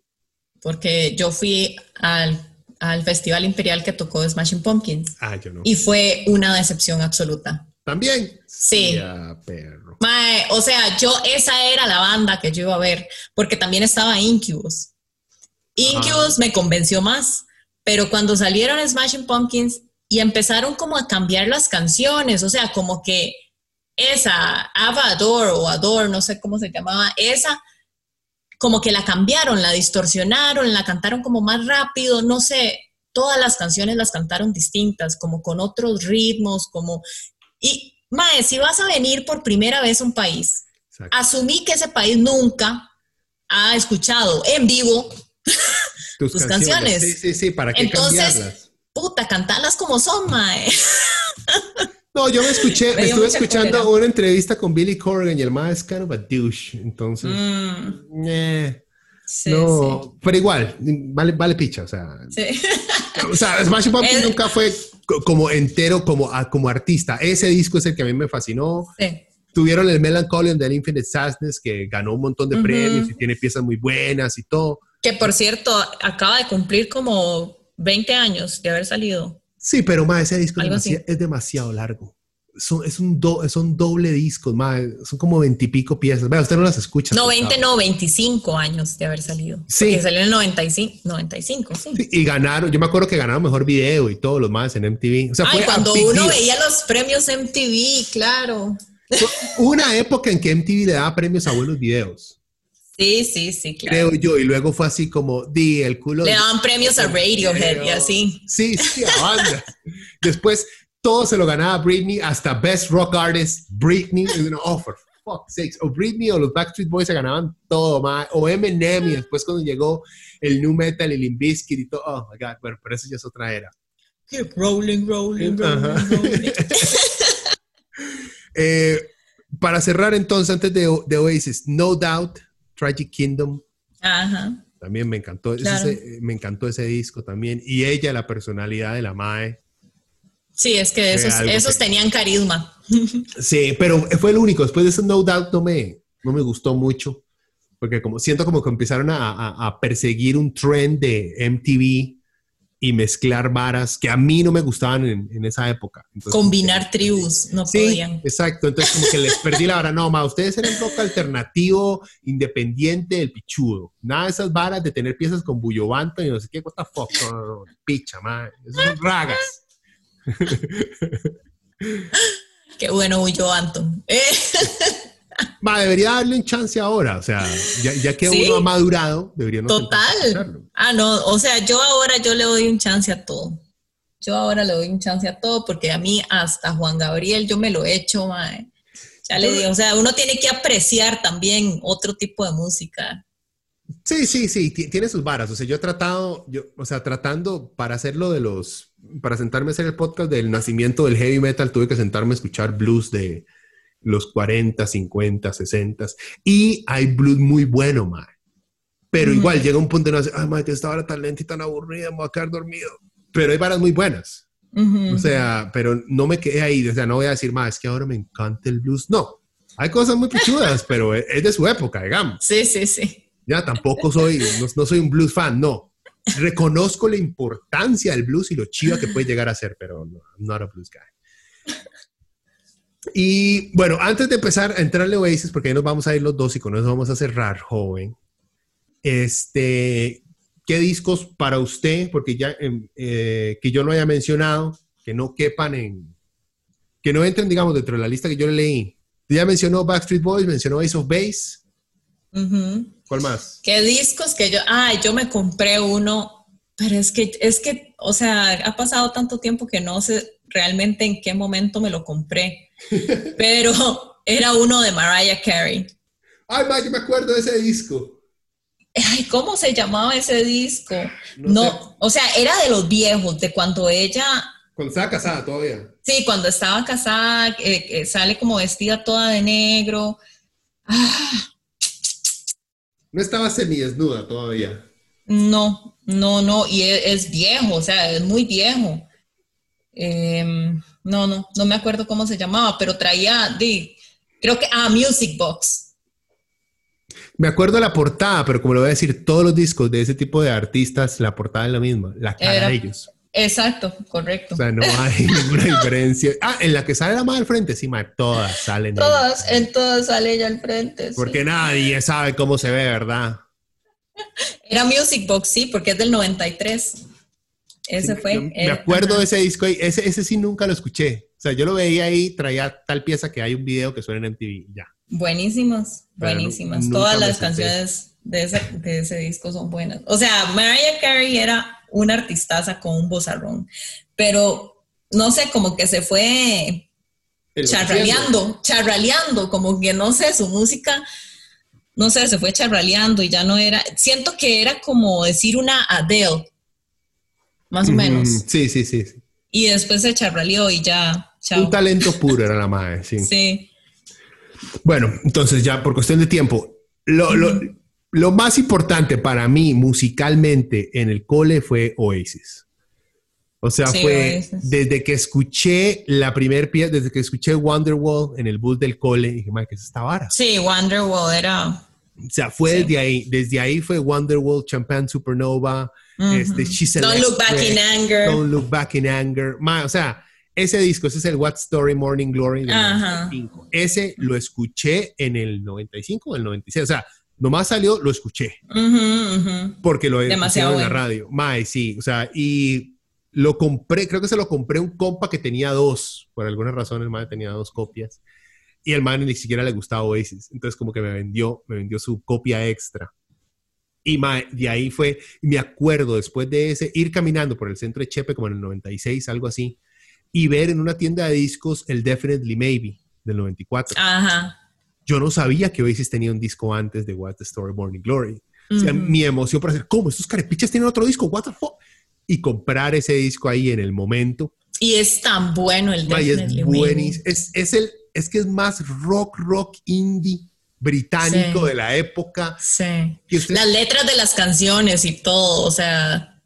porque yo fui al, al, Festival Imperial que tocó Smashing Pumpkins. Ah, yo no. Y fue una decepción absoluta. ¿También? Sí. Ya, perro. o sea, yo, esa era la banda que yo iba a ver, porque también estaba Incubus. Incubus me convenció más, pero cuando salieron Smashing Pumpkins y empezaron como a cambiar las canciones, o sea, como que esa, Ava Adore o Adore, no sé cómo se llamaba, esa como que la cambiaron, la distorsionaron, la cantaron como más rápido, no sé, todas las canciones las cantaron distintas, como con otros ritmos, como... Y, Mae, si vas a venir por primera vez a un país, asumí que ese país nunca ha escuchado en vivo tus, canciones. Sí, sí, sí, ¿para qué Entonces, puta, cantarlas como son, Mae. No, yo me escuché, me estuve escuchando una entrevista con Billy Corgan y el más es kind of a douche. Entonces, mm. eh, no, pero igual, vale, vale picha, o sea. Sí. O sea, Smash Pumpkins nunca fue como entero como, como artista. Ese disco es el que a mí me fascinó. Sí. Tuvieron el Melancholy del Infinite Sadness que ganó un montón de premios y tiene piezas muy buenas y todo. Que por cierto, acaba de cumplir como 20 años de haber salido. Sí, pero más ese disco es demasiado, largo. Son, es un son doble discos, más, son como veintipico piezas. Vea, usted no las escucha. No, 20, no, 25 años de haber salido. Sí. Porque salió en el 95, 95 sí. Y ganaron, yo me acuerdo que ganaron mejor video y todos los más en MTV. O sea, Ay, cuando uno veía los premios MTV, claro. Una época en que MTV le daba premios a buenos videos. Sí, sí, sí, claro. Creo yo, y luego fue así como, di, el culo. Le daban premios a Radiohead y así. Sí, sí, a. Después todo se lo ganaba Britney, hasta Best Rock Artist, Britney. Y oh, for fuck's sakes. O Britney o los Backstreet Boys se ganaban todo, más. O Eminem, y después cuando llegó el New Metal, el Limbiskit y todo. Oh my God, bueno, pero eso ya es otra era. Keep rolling, rolling, rolling, eh, para cerrar entonces, antes de, de Oasis, No Doubt Tragic Kingdom. Ajá. También me encantó, me encantó ese disco también. Y ella, la personalidad de la Mae. Sí, es que esos, tenían carisma. Sí, pero fue el único. Después de eso, No Doubt no me, no me gustó mucho. Porque como siento como que empezaron a, a perseguir un trend de MTV y mezclar varas que a mí no me gustaban en, esa época. Combinar tribus, no sí, podían. Exacto, entonces como que les perdí la vara. No, ma, ustedes eran rock alternativo, independiente del pichudo. Nada de esas varas de tener piezas con Bullovanto y no sé qué, what the fuck, no, no, no, picha, ma. Esos son ragas. qué bueno Bullovanto. Eh. Ma, debería darle un chance ahora, o sea, ya, que uno ha madurado, debería no Total. Ah, no, o sea, yo ahora yo le doy un chance a todo. Yo ahora le doy un chance a todo porque a mí hasta Juan Gabriel yo me lo he hecho, mae. Ya le digo, o sea, uno tiene que apreciar también otro tipo de música. Sí, sí, sí, tiene sus varas. O sea, yo he tratado, yo, o sea, tratando para hacerlo de los, para sentarme a hacer el podcast del nacimiento del heavy metal, tuve que sentarme a escuchar blues de los 40, 50, 60. Y hay blues muy bueno, man. Pero igual llega un punto en no ay, man, que esta hora tan lenta y tan aburrida, me voy a quedar dormido. Pero hay varas muy buenas. O sea, pero no me quedé ahí. O sea, no voy a decir, más es que ahora me encanta el blues. No, hay cosas muy pichudas, pero es de su época, digamos. Sí, sí, sí. Ya tampoco soy, no, soy un blues fan, no. Reconozco la importancia del blues y lo chiva que puede llegar a ser, pero no, not a blues guy. Y bueno, antes de empezar a entrarle a Oasis, porque ahí nos vamos a ir los dos y con eso vamos a cerrar, joven. Este, ¿qué discos para usted, porque ya, em, eh, que yo no haya mencionado, que no quepan en, que no entren, digamos, dentro de la lista que yo le leí? Ya mencionó Backstreet Boys, mencionó Ace of Base. ¿Cuál más? ¿Qué discos que yo, ay, yo me compré uno, pero es que, es que, o sea, ha pasado tanto tiempo que no sé realmente en qué momento me lo compré, pero era uno de Mariah Carey. Ay, ma, yo me acuerdo de ese disco. Ay, ¿cómo se llamaba ese disco? No, o sea, era de los viejos, de cuando ella... Cuando estaba casada todavía. Sí, cuando estaba casada, eh, sale como vestida toda de negro. Ah, no estaba semidesnuda todavía. No, no, no, y e, es, viejo, o sea, es muy viejo. Em, no, no, no me acuerdo cómo se llamaba, pero traía, de, creo que, ah, Music Box. Me acuerdo la portada, pero como lo voy a decir, todos los discos de ese tipo de artistas, la portada es la misma, la cara de ellos. Exacto, correcto. O sea, no hay ninguna diferencia. Ah, en la que sale la más al frente, sí, ma, todas salen. Todas, en todas sale ella al frente. Porque nadie sabe cómo se ve, ¿verdad? Era Music Box, sí, porque es del 93. Ese fue. me acuerdo de ese disco, ese, ese sí nunca lo escuché. O sea, yo lo veía ahí, traía tal pieza que hay un video que suena en MTV, ya. Buenísimas, buenísimas. Todas las canciones de ese, de ese disco son buenas. O sea, Mariah Carey era una artistaza con un bozarrón, pero no sé, como que se fue charraleando, charraleando, como que no sé, su música, no sé, se fue charraleando y ya no era, siento que era como decir una Adele, más o menos. Sí, sí, sí, Y después se charraleó y ya, Un talento puro era la madre, sí. Sí. Bueno, entonces ya por cuestión de tiempo, lo, lo más importante para mí musicalmente en el cole fue Oasis. O sea, fue desde que escuché la primer pieza, desde que escuché Wonderwall en el bus del cole, dije, madre, ¿qué es esta vara? Sí, Wonderwall era... O sea, fue desde ahí, desde ahí fue Wonderwall, Champagne Supernova, este, Don't Look Back in Anger. Don't Look Back in Anger. o sea, ese disco, ese es el What Story Morning Glory del 95. Ese lo escuché en el 95 o el 96. O sea, Nomás salió, lo escuché. Porque lo he escuchado en la radio. Mae, sí. O sea, y lo compré, creo que se lo compré un compa que tenía dos. Por alguna razón el mae tenía dos copias. Y el man ni siquiera le gustaba Oasis. Entonces como que me vendió, me vendió su copia extra. Y de ahí fue, me acuerdo después de ese, ir caminando por el centro de Chepe como en el 96, algo así, y ver en una tienda de discos el Definitely Maybe del 94. Ajá yo no sabía que Oasis tenía un disco antes de What the Story Morning Glory. O sea, mi emoción para decir, ¿cómo? ¿Estos carepichas tienen otro disco? ¿What the fuck? Y comprar ese disco ahí en el momento. Y es tan bueno el Definitely es buenísimo. Es, es, el, es que es más rock, rock indie británico de la época. Sí. Las letras de las canciones y todo, o sea.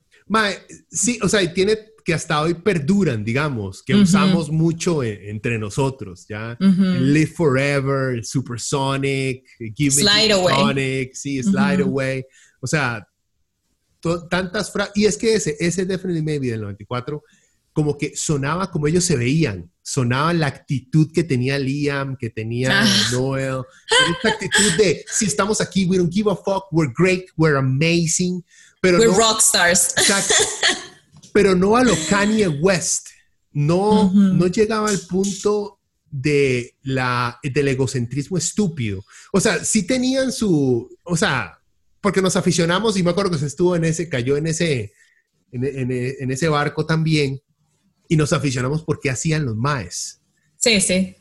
sí, o sea, y tiene que hasta hoy perduran, digamos, que usamos mucho entre nosotros, ¿ya? Live Forever, Supersonic, Give Slide Away. Sonic, sí, Slide Away. O sea, tantas frases. Y es que ese, ese Definitely Maybe del 94, como que sonaba como ellos se veían. Sonaba la actitud que tenía Liam, que tenía ah. Noel. Esta actitud de, si estamos aquí, we don't give a fuck, we're great, we're amazing. Pero we're rock stars. Exacto. pero no a lo Kanye West. No, no llegaba al punto de la, del egocentrismo estúpido. O sea, sí tenían su, o sea, porque nos aficionamos y me acuerdo que se estuvo en ese, cayó en ese, en, ese barco también y nos aficionamos porque hacían los maes. Sí, sí.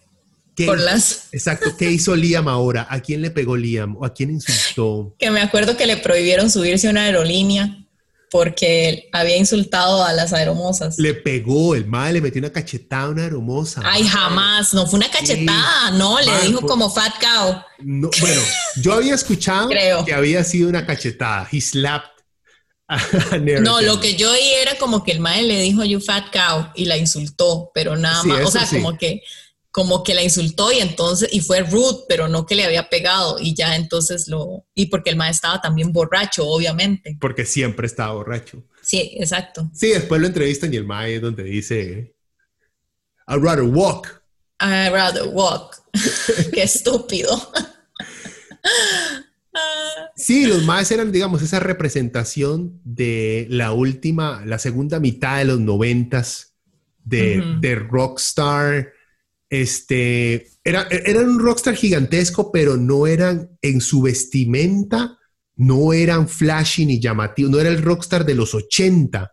¿Qué por hizo- las Exacto, ¿qué hizo Liam ahora? ¿A quién le pegó Liam? ¿O a quién insultó? que me acuerdo que le prohibieron subirse a una aerolínea porque había insultado a las aeromosas. Le pegó, el madre le metió una cachetada a una hermosa. Ay, jamás, no fue una cachetada, no, le dijo como fat cow. No, bueno, yo había escuchado Creo. que había sido una cachetada. He slapped No, lo que yo oí era como que el mae le dijo you fat cow y la insultó, pero nada Sí, más, o sea, sí. como que como que la insultó y entonces y fue rude, pero no que le había pegado y ya entonces lo y porque el mae estaba también borracho, obviamente. Porque siempre estaba borracho. Sí, exacto. Sí, después lo entrevistan y el mae es donde dice, I'd rather walk. I rather walk. Qué estúpido. Sí, los maes eran, digamos, esa representación de la última, la segunda mitad de los noventas de, de rockstar. Este, era, eran un rockstar gigantesco, pero no eran en su vestimenta, no eran flashy ni llamativos, no era el rockstar de los 80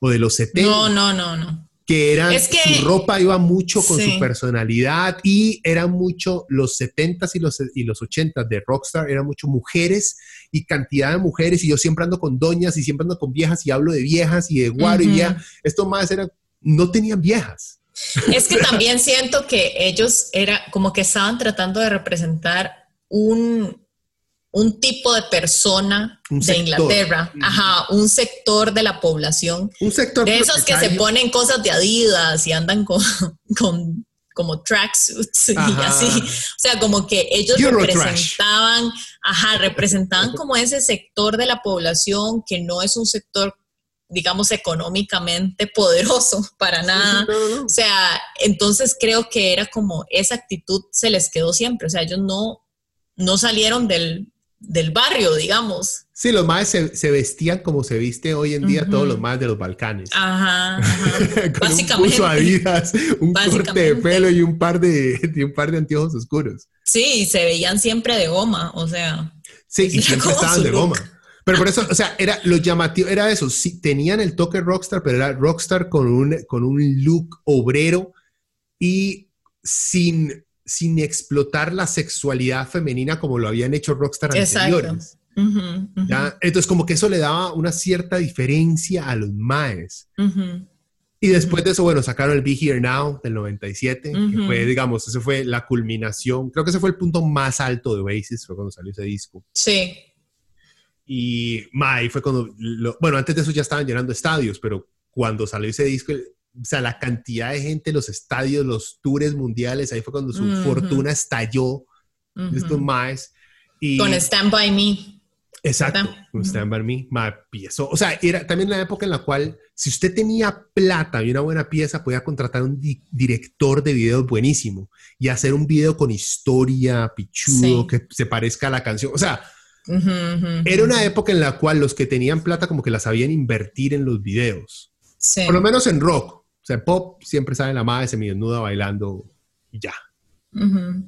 o de los 70 no, no, no, no. Que eran, Es que- su ropa iba mucho con Sí. su personalidad y eran mucho los 70s y los, y los 80s de Rockstar, eran mucho mujeres y cantidad de mujeres y yo siempre ando con doñas y siempre ando con viejas y hablo de viejas y de guaro y ya, estos más eran, no tenían viejas. Es que también siento que ellos era como que estaban tratando de representar un, un tipo de persona Un de sector. Inglaterra, Ujú. ajá, un sector de la población, Un sector de esos que se ponen cosas de Adidas y andan con, con como tracksuits y así. O sea, como que ellos representaban, ajá, representaban como ese sector de la población que no es un sector, digamos, económicamente poderoso para nada. No, no, no. O sea, entonces creo que era como esa actitud se les quedó siempre. O sea, ellos no, no salieron del, del barrio, digamos. Sí, los más se, se vestían como se viste hoy en día todos los más de los Balcanes. Ajá, ajá. Con básicamente. un buzo Adidas, un corte de pelo y un par de, y un par de anteojos oscuros. Sí, se veían siempre de goma, o sea. Sí, y siempre estaban de look. goma. Pero por eso, o sea, era lo llamativo, era eso. Sí, tenían el toque rockstar, pero era rockstar con un, con un look obrero y sin, sin explotar la sexualidad femenina como lo habían hecho rockstar Exacto. anteriores. Entonces, como que eso le daba una cierta diferencia a los maes. Y después de eso, bueno, sacaron el Be Here Now del 97, que fue, digamos, ese fue la culminación. Creo que ese fue el punto más alto de Oasis, fue cuando salió ese disco. Sí, Y Mai fue cuando, lo- bueno, antes de eso ya estaban llenando estadios, pero cuando salió ese disco, el- o sea, la cantidad de gente, los estadios, los tours mundiales, ahí fue cuando su Ujú. fortuna estalló de estos ujú. Maes. Y, con Stand By Me. exacto, con. Stand By Me, Mae, piezó. O sea, era también la época en la cual, si usted tenía plata y una buena pieza, podía contratar un di- director de videos buenísimo y hacer un video con historia, pichudo, Sí. que se parezca a la canción. O sea, Ujú, ujú, era una época en la cual los que tenían plata como que la sabían invertir en los videos. Sí. Por lo menos en rock. Sea, pop siempre sabe la madre semidesnuda bailando y ya.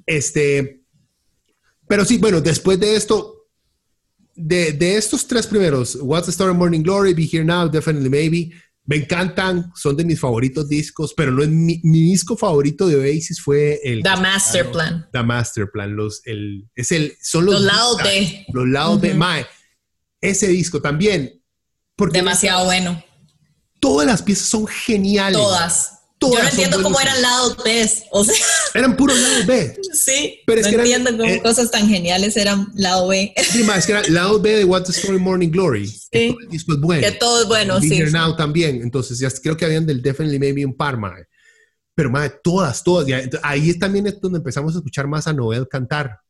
Este, pero sí, bueno, después de esto, de, de estos tres primeros, What's the Story, Morning Glory, Be Here Now, Definitely Maybe, me encantan, son de mis favoritos discos, pero no es mi, mi disco favorito de Oasis fue el The Master Plan. The Master Plan, los, el, es el, son los, Los lados B. Los lados Ujú. mae, ese disco también. Porque Demasiado bueno. Todas las piezas son geniales. Todas. Todas Yo no entiendo cómo eran lados B. O sea, Eran puros lados B. sí. Pero es no que eran- entiendo cómo eh, cosas tan geniales eran lado B. Sí, es que era lado B de What's the Story Morning Glory. que todo el disco es bueno. que todo es bueno, sí. Sí. Now también. Entonces, ya creo que habían del Definitely Maybe un par, mae. Pero, mae, todas, todas. ya, ahí también es donde empezamos a escuchar más a Noel cantar.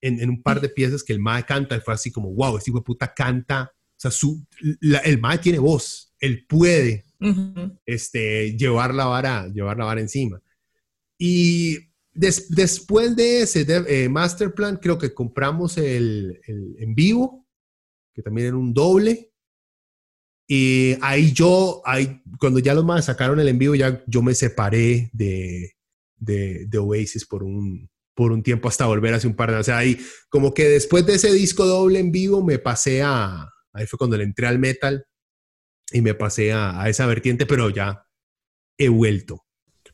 En, en un par de piezas que el mae canta y fue así como, wow, este hijo de puta canta. O sea, su, la- el mae tiene voz. Él puede Ujú. este, llevar la vara, llevar la vara encima. Y des- después de ese de- eh, master plan, creo que compramos el, el en vivo, que también era un doble. Y ahí yo, ahí, cuando ya los más sacaron el en vivo, ya yo me separé de, de, de Oasis por un, por un tiempo hasta volver hace un par de años. O sea, ahí como que después de ese disco doble en vivo me pasé a, ahí fue cuando le entré al metal y me pasé a, a esa vertiente, pero ya he vuelto.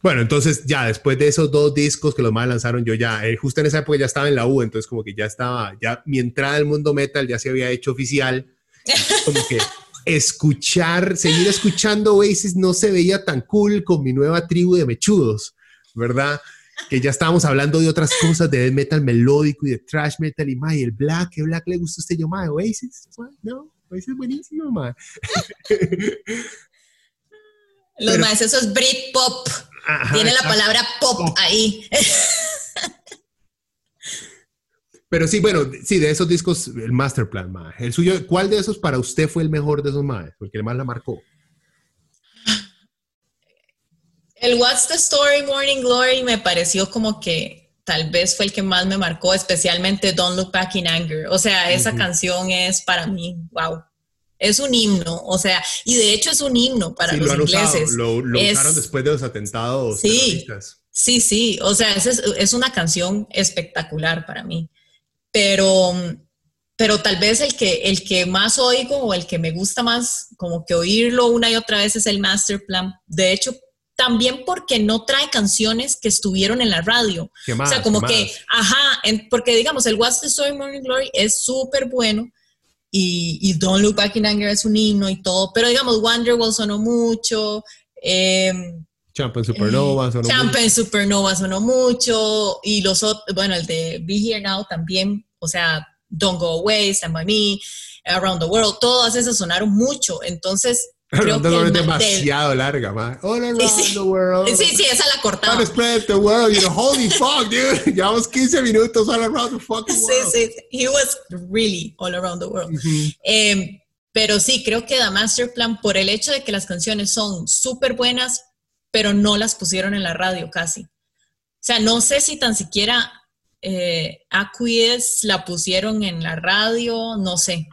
Bueno, entonces ya después de esos dos discos que los más lanzaron, yo ya, eh, justo en esa época ya estaba en la U, entonces como que ya estaba, ya mi entrada al mundo metal ya se había hecho oficial. Como que escuchar, seguir escuchando Oasis no se veía tan cool con mi nueva tribu de mechudos, ¿verdad? Que ya estábamos hablando de otras cosas, de metal melódico y de trash metal y más, y el black, ¿qué black le gusta a usted? Yo, más Oasis, no, Oasis es buenísimo, más. Los más, eso es Britpop. Tiene la palabra pop, ahí. Pero sí, bueno, sí, de esos discos, el Masterplan, ma. El suyo, ¿cuál de esos para usted fue el mejor de esos más? Porque el más la marcó. El What's the Story Morning Glory me pareció como que tal vez fue el que más me marcó, especialmente Don't Look Back in Anger. O sea, esa canción es para mí, wow. Es un himno, o sea, y de hecho es un himno para los ingleses. lo, lo usaron después de los atentados. Sí, sí, sí, o sea, es, es una canción espectacular para mí pero, pero tal vez el que, el que más oigo o el que me gusta más como que oírlo una y otra vez es el Master Plan. De hecho, también porque no trae canciones que estuvieron en la radio. o sea, como que, ajá, porque digamos, el What's the Story Morning Glory es súper bueno y, Don't Look Back in Anger es un himno y todo, pero digamos, Wonderwall sonó mucho. Eh, Champion Supernova sonó Champion Supernova sonó mucho y los otros, bueno, el de Be Here Now también o sea, Don't Go Away, Stand By Me, Around the World, todas esas sonaron mucho. Entonces, creo que es demasiado larga, man. All around the world. Sí, sí, esa la cortaba. spread the world, you know, holy fuck, dude. Llevamos 15 minutos all around the fucking world. Sí, sí, he was really all around the world. Em, pero sí, creo que The Master Plan, por el hecho de que las canciones son súper buenas, pero no las pusieron en la radio casi. O sea, no sé si tan siquiera eh, Aquies la pusieron en la radio, no sé.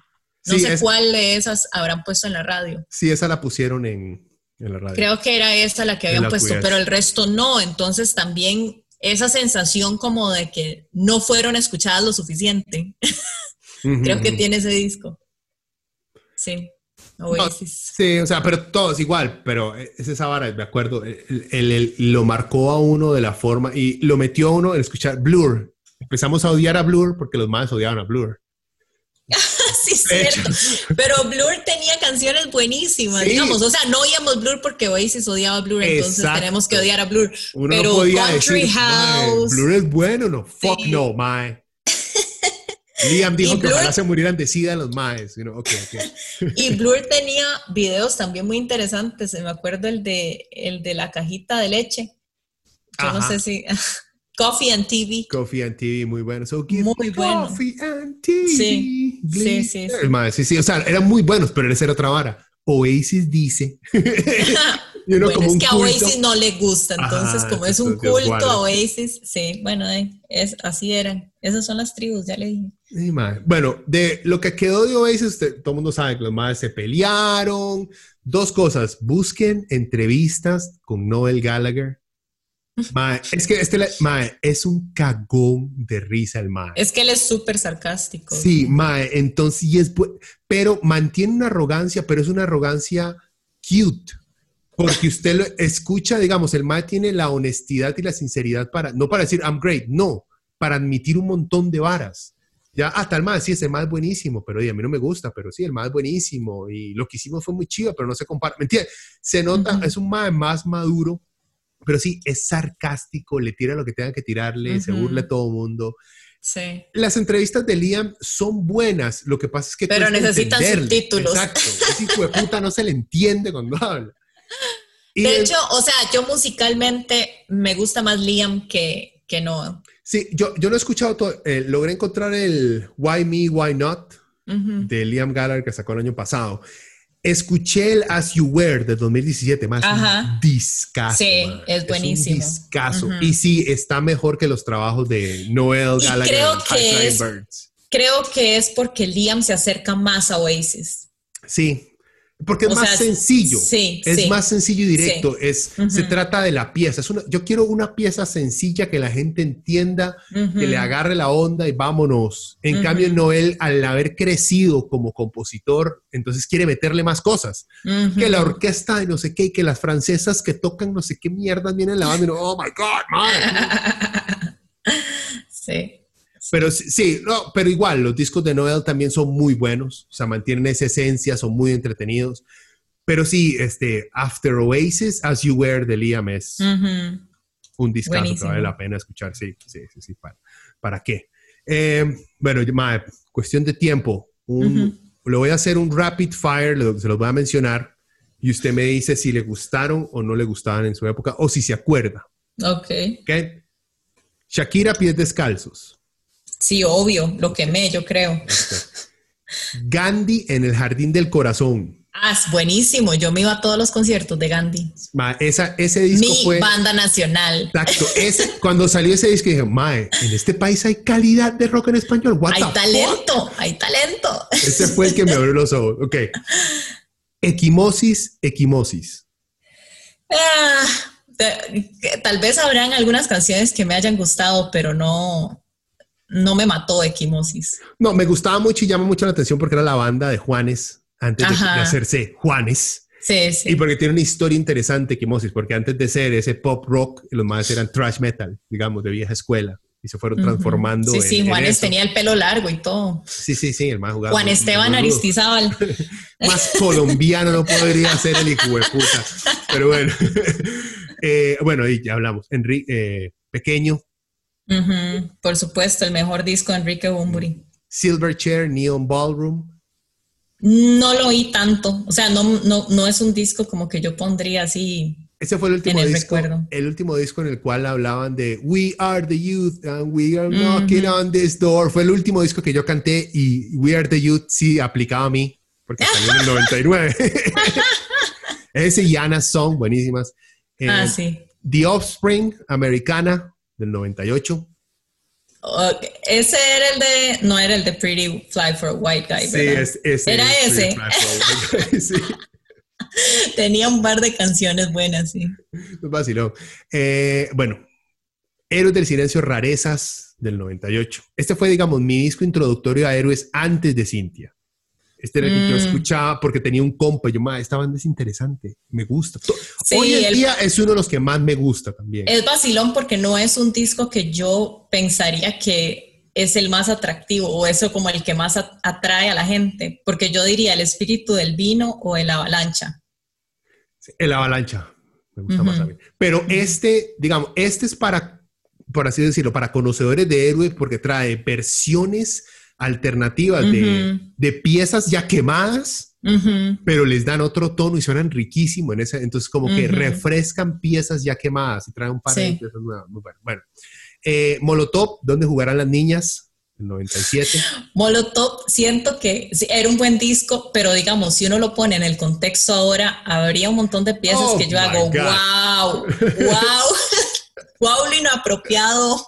No sé cuál de esas habrán puesto en la radio. Sí, esa la pusieron en, la radio. Creo que era esa la que habían puesto, pero el resto no. Entonces también esa sensación como de que no fueron escuchadas lo suficiente. Creo que tiene ese disco. Sí. sí, o sea, pero todos igual, pero es esa vara, me acuerdo, lo marcó a uno de la forma y lo metió a uno en escuchar Blur, empezamos a odiar a Blur porque los más odiaban a Blur. Sí, cierto. Pero Blur tenía canciones buenísimas, digamos. O sea, no oíamos Blur porque Oasis odiaba a Blur, entonces tenemos que odiar a Blur. Uno Pero no podía Country House. Blur es bueno, no, fuck no, mae. Liam dijo que ojalá se murieran de sida los maes. y Blur tenía videos también muy interesantes. Me acuerdo el de, el de la cajita de leche. Yo no sé si. Coffee and TV. Coffee and TV, muy bueno. muy bueno. Coffee and TV. Sí, sí, sí. Sí. sí, O sea, eran muy buenos, pero esa era otra vara. Oasis dice. bueno, es que a Oasis no le gusta, entonces como es un culto a Oasis, sí, bueno, eh, es, así eran. Esas son las tribus, ya le dije. Sí, bueno, de lo que quedó de Oasis, todo el mundo sabe que los madres se pelearon. Dos cosas, busquen entrevistas con Noel Gallagher es que este mae, es un cagón de risa el mae. Es que él es súper sarcástico. Sí, mae, entonces, es, pero mantiene una arrogancia, pero es una arrogancia cute. Porque usted lo escucha, digamos, el mae tiene la honestidad y la sinceridad para, no para decir I'm great, no, para admitir un montón de varas. Ya, hasta el mae, sí, ese mae es buenísimo, pero oye, a mí no me gusta, pero sí, el mae es buenísimo y lo que hicimos fue muy chido, pero no se compara. ¿Me entiendes? Se nota, es un mae más maduro pero sí, es sarcástico, le tira lo que tenga que tirarle, se burla a todo mundo. Sí. Las entrevistas de Liam son buenas, lo que pasa es que... Pero necesitan subtítulos. Exacto, ese hijo de puta no se le entiende cuando habla. de hecho, o sea, yo musicalmente me gusta más Liam que, que Noah. Sí, yo, yo lo he escuchado todo, eh, logré encontrar el Why Me, Why Not de Liam Gallagher que sacó el año pasado. Escuché el As You Were de 2017, más un discazo. Sí, es buenísimo. un discazo. Y sí, está mejor que los trabajos de Noel Gallagher. creo que, es, creo que es porque Liam se acerca más a Oasis. Sí, Porque es O más sea, sencillo. sí, es sí. más sencillo y directo. Es, Se trata de la pieza. Es una, yo quiero una pieza sencilla que la gente entienda, que le agarre la onda y vámonos. En cambio, Noel, al haber crecido como compositor, entonces quiere meterle más cosas. Que la orquesta y no sé qué, y que las francesas que tocan no sé qué mierdas vienen la banda y no, oh my God, man. sí. Pero sí, no, pero igual, los discos de Noel también son muy buenos, o sea, mantienen esa esencia, son muy entretenidos. Pero sí, este, After Oasis, As You Were de Liam es un discazo que vale la pena escuchar, sí, sí, sí, sí, ¿para, para qué? Eh, bueno, cuestión de tiempo, un- le voy a hacer un rapid fire, lo- se los voy a mencionar, y usted me dice si le gustaron o no le gustaban en su época, o si se acuerda, Ok. ¿ok? Shakira, pies descalzos. Sí, obvio, lo quemé, yo creo. Gandhi en el Jardín del Corazón. Ah, es buenísimo. Yo me iba a todos los conciertos de Gandhi. Ma, esa, ese disco Mi fue... banda nacional. Exacto. Ese, cuando salió ese disco dije, mae, en este país hay calidad de rock en español. What Hay the fuck?" talento, hay talento. Ese fue el que me abrió los ojos. Ok. Equimosis, equimosis. Ah, tal vez habrán algunas canciones que me hayan gustado, pero no, no me mató Equimosis. No, me gustaba mucho y llama mucho la atención porque era la banda de Juanes antes de, hacerse Juanes. Sí, sí. Y porque tiene una historia interesante, Equimosis, porque antes de ser ese pop rock, los más eran thrash metal, digamos, de vieja escuela. Y se fueron transformando. Sí, en- sí, Juanes tenía el pelo largo y todo. Sí, sí, sí, el más jugado. Juan Esteban Aristizábal. Más colombiano no podría ser el hijo de puta. Pero bueno. Eh, bueno, y ya hablamos. Enrique, pequeño, Ujú, Por supuesto, el mejor disco de Enrique Bunbury. Silverchair, Neon Ballroom. No lo oí tanto. O sea, no, no, no es un disco como que yo pondría así. Ese fue el último el disco. recuerdo. El último disco en el cual hablaban de We are the youth and we are knocking on this door. Fue el último disco que yo canté y We are the youth sí aplicaba a mí porque salió en el 99. Ese y Anna Song, buenísimas. Eh, Ah, sí. The Offspring, americana, del 98. Ok, Ese era el de. No era el de Pretty Fly for a White Guy. Sí, ¿verdad? es, ese. Era es ese. Guy, sí. Tenía un par de canciones buenas, sí. Eh, bueno, Héroes del Silencio, Rarezas del 98. Este fue, digamos, mi disco introductorio a Héroes antes de Cintia. Este era el que yo Mm. escuchaba porque tenía un compa. y Yo, "Ma, esta banda es interesante, me gusta. Sí, Hoy en el- día es uno de los que más me gusta también. Es vacilón porque no es un disco que yo pensaría que es el más atractivo o eso como el que más atrae a la gente. Porque yo diría el espíritu del vino o el avalancha. El Avalancha. Me gusta más a mí. Pero este, digamos, este es para, por así decirlo, para conocedores de héroes porque trae versiones alternativas de, Ujú. de piezas ya quemadas, Ujú. pero les dan otro tono y suenan riquísimo en ese. Entonces, como que Ujú. refrescan piezas ya quemadas y traen un par de piezas nuevas. Muy bueno. Bueno, eh, Molotov, ¿dónde jugarán las niñas? El 97. Molotov, siento que era un buen disco, pero digamos, si uno lo pone en el contexto ahora, habría un montón de piezas Oh que yo hago, God. wow, wow, wow, lo inapropiado.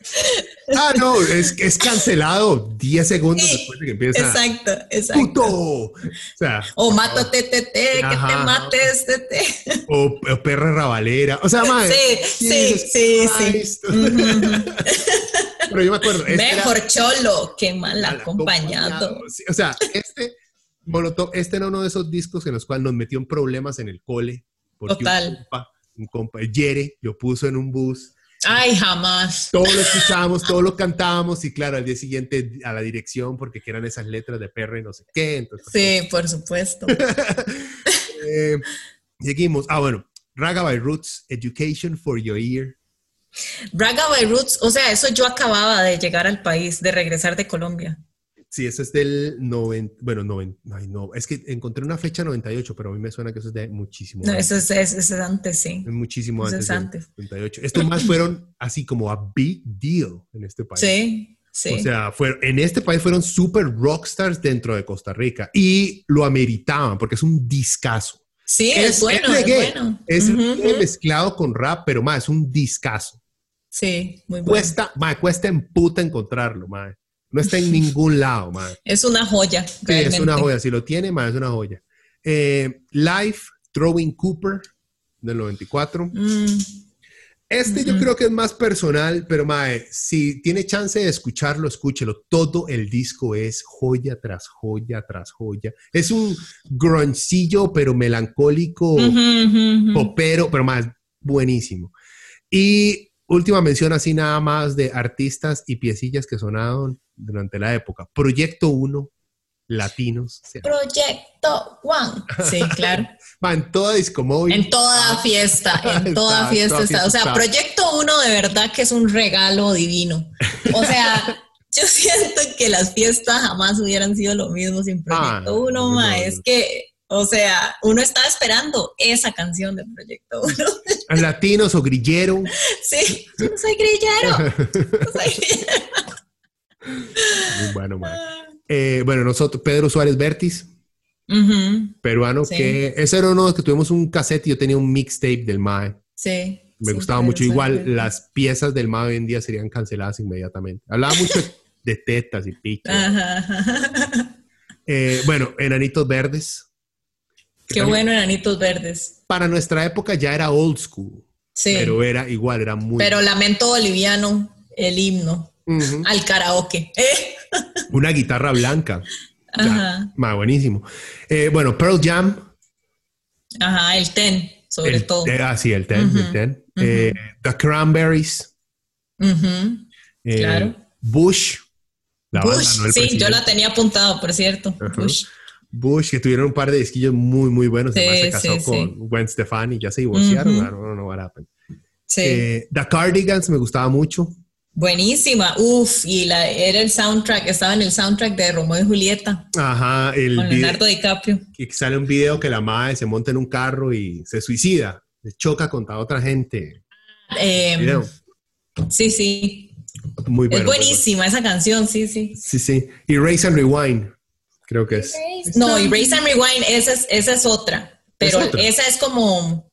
ah, no, es, es cancelado 10 segundos Sí, después de que empieza. Exacto, exacto. ¡Puto! O sea, O mátate, te, te, que te mates, te, te. o, o perra rabalera. O sea, mae, Sí, sí, sí, sí. Pero yo me acuerdo. este era Mejor cholo, qué mal acompañado. Sí, o sea, este Molotov, este era uno de esos discos en los cuales nos metió en problemas en el cole. porque Total. Un compa, un compa, Yere, lo puso en un bus. Ay, jamás. Todo lo escuchábamos, todo lo cantábamos y claro, al día siguiente a la dirección porque que eran esas letras de perra y no sé qué. Entonces, Sí, por supuesto. eh, seguimos. Ah, bueno. Raga by Roots, Education for Your Ear. Braga by Roots, o sea, eso yo acababa de llegar al país, de regresar de Colombia. Sí, eso es del 90, bueno, 90, ay no, es que encontré una fecha 98, pero a mí me suena que eso es de muchísimo No, antes. eso es, es, es antes, sí. Es muchísimo Eso antes es antes. 98. Estos más fueron así como a big deal en este país. Sí, sí. O sea, fueron, en este país fueron super rockstars dentro de Costa Rica y lo ameritaban porque es un discazo. sí, es, bueno, es, bueno. Es mezclado con rap, pero más es un discazo. Sí, muy bueno. Cuesta, ma, cuesta en puta encontrarlo, ma. No está en ningún lado, ma. Es una joya. Sí, es una joya. Si lo tiene, ma, es una joya. Eh, Live, Throwing Cooper, del 94. Mm, Este yo creo que es más personal, pero mae, si tiene chance de escucharlo, escúchelo. Todo el disco es joya tras joya tras joya. Es un grunchillo, pero melancólico, ujú. popero, pero más buenísimo. Y última mención así nada más de artistas y piecillas que sonaron durante la época. Proyecto 1, latinos. o sea, Proyecto One. Sí, claro. mae, en toda disco móvil. En toda fiesta, en toda Está, fiesta toda está. fiesta O sea, está. Proyecto Uno de verdad que es un regalo divino. O sea, yo siento que las fiestas jamás hubieran sido lo mismo sin Proyecto Ah, no, Uno, no, ma. no. Es que, o sea, uno está esperando esa canción de Proyecto Uno. Latinos o grillero. Sí, yo soy grillero. no soy grillero. Muy bueno, mae. Eh, bueno, nosotros, Pedro Suárez Vértiz, peruano, Sí. que ese era uno de los que tuvimos un cassette y yo tenía un mixtape del MAE. Sí. Me sí, gustaba mucho. Igual las piezas del MAE hoy en día serían canceladas inmediatamente. Hablaba mucho de tetas y ajá. Eh, bueno, Enanitos Verdes. Qué bueno, enanitos verdes. Para nuestra época ya era old school, Sí. pero era igual, era muy... Pero Lamento Boliviano, el himno. Al karaoke. Eh, Una guitarra blanca. Ajá, Ma, buenísimo. Eh, bueno, Pearl Jam. ajá, el ten, sobre el, todo. ah, sí, el Ten. El Ten. Eh, The Cranberries. Claro. Bush. La banda, Bush, no sí, yo la tenía apuntado, por cierto. Bush. Bush, que tuvieron un par de disquillos muy, muy buenos. Sí, Además se casó sí, con sí. Gwen Stefani, ya se divorciaron. Ujú. I don't know what happened. Sí, Eh, The Cardigans me gustaba mucho. Buenísima. Uf, y la, era el soundtrack, estaba en el soundtrack de Romeo y Julieta Ajá, el con video, Leonardo DiCaprio. que sale un video que la madre se monta en un carro y se suicida, se choca contra otra gente. Eh, Video. sí, sí. Muy bueno. es buenísima esa canción, sí, sí. Sí, sí. Y Race and Rewind, creo que es. No, y Race and Rewind, esa es, esa es otra. Pero ¿Es otra? esa es como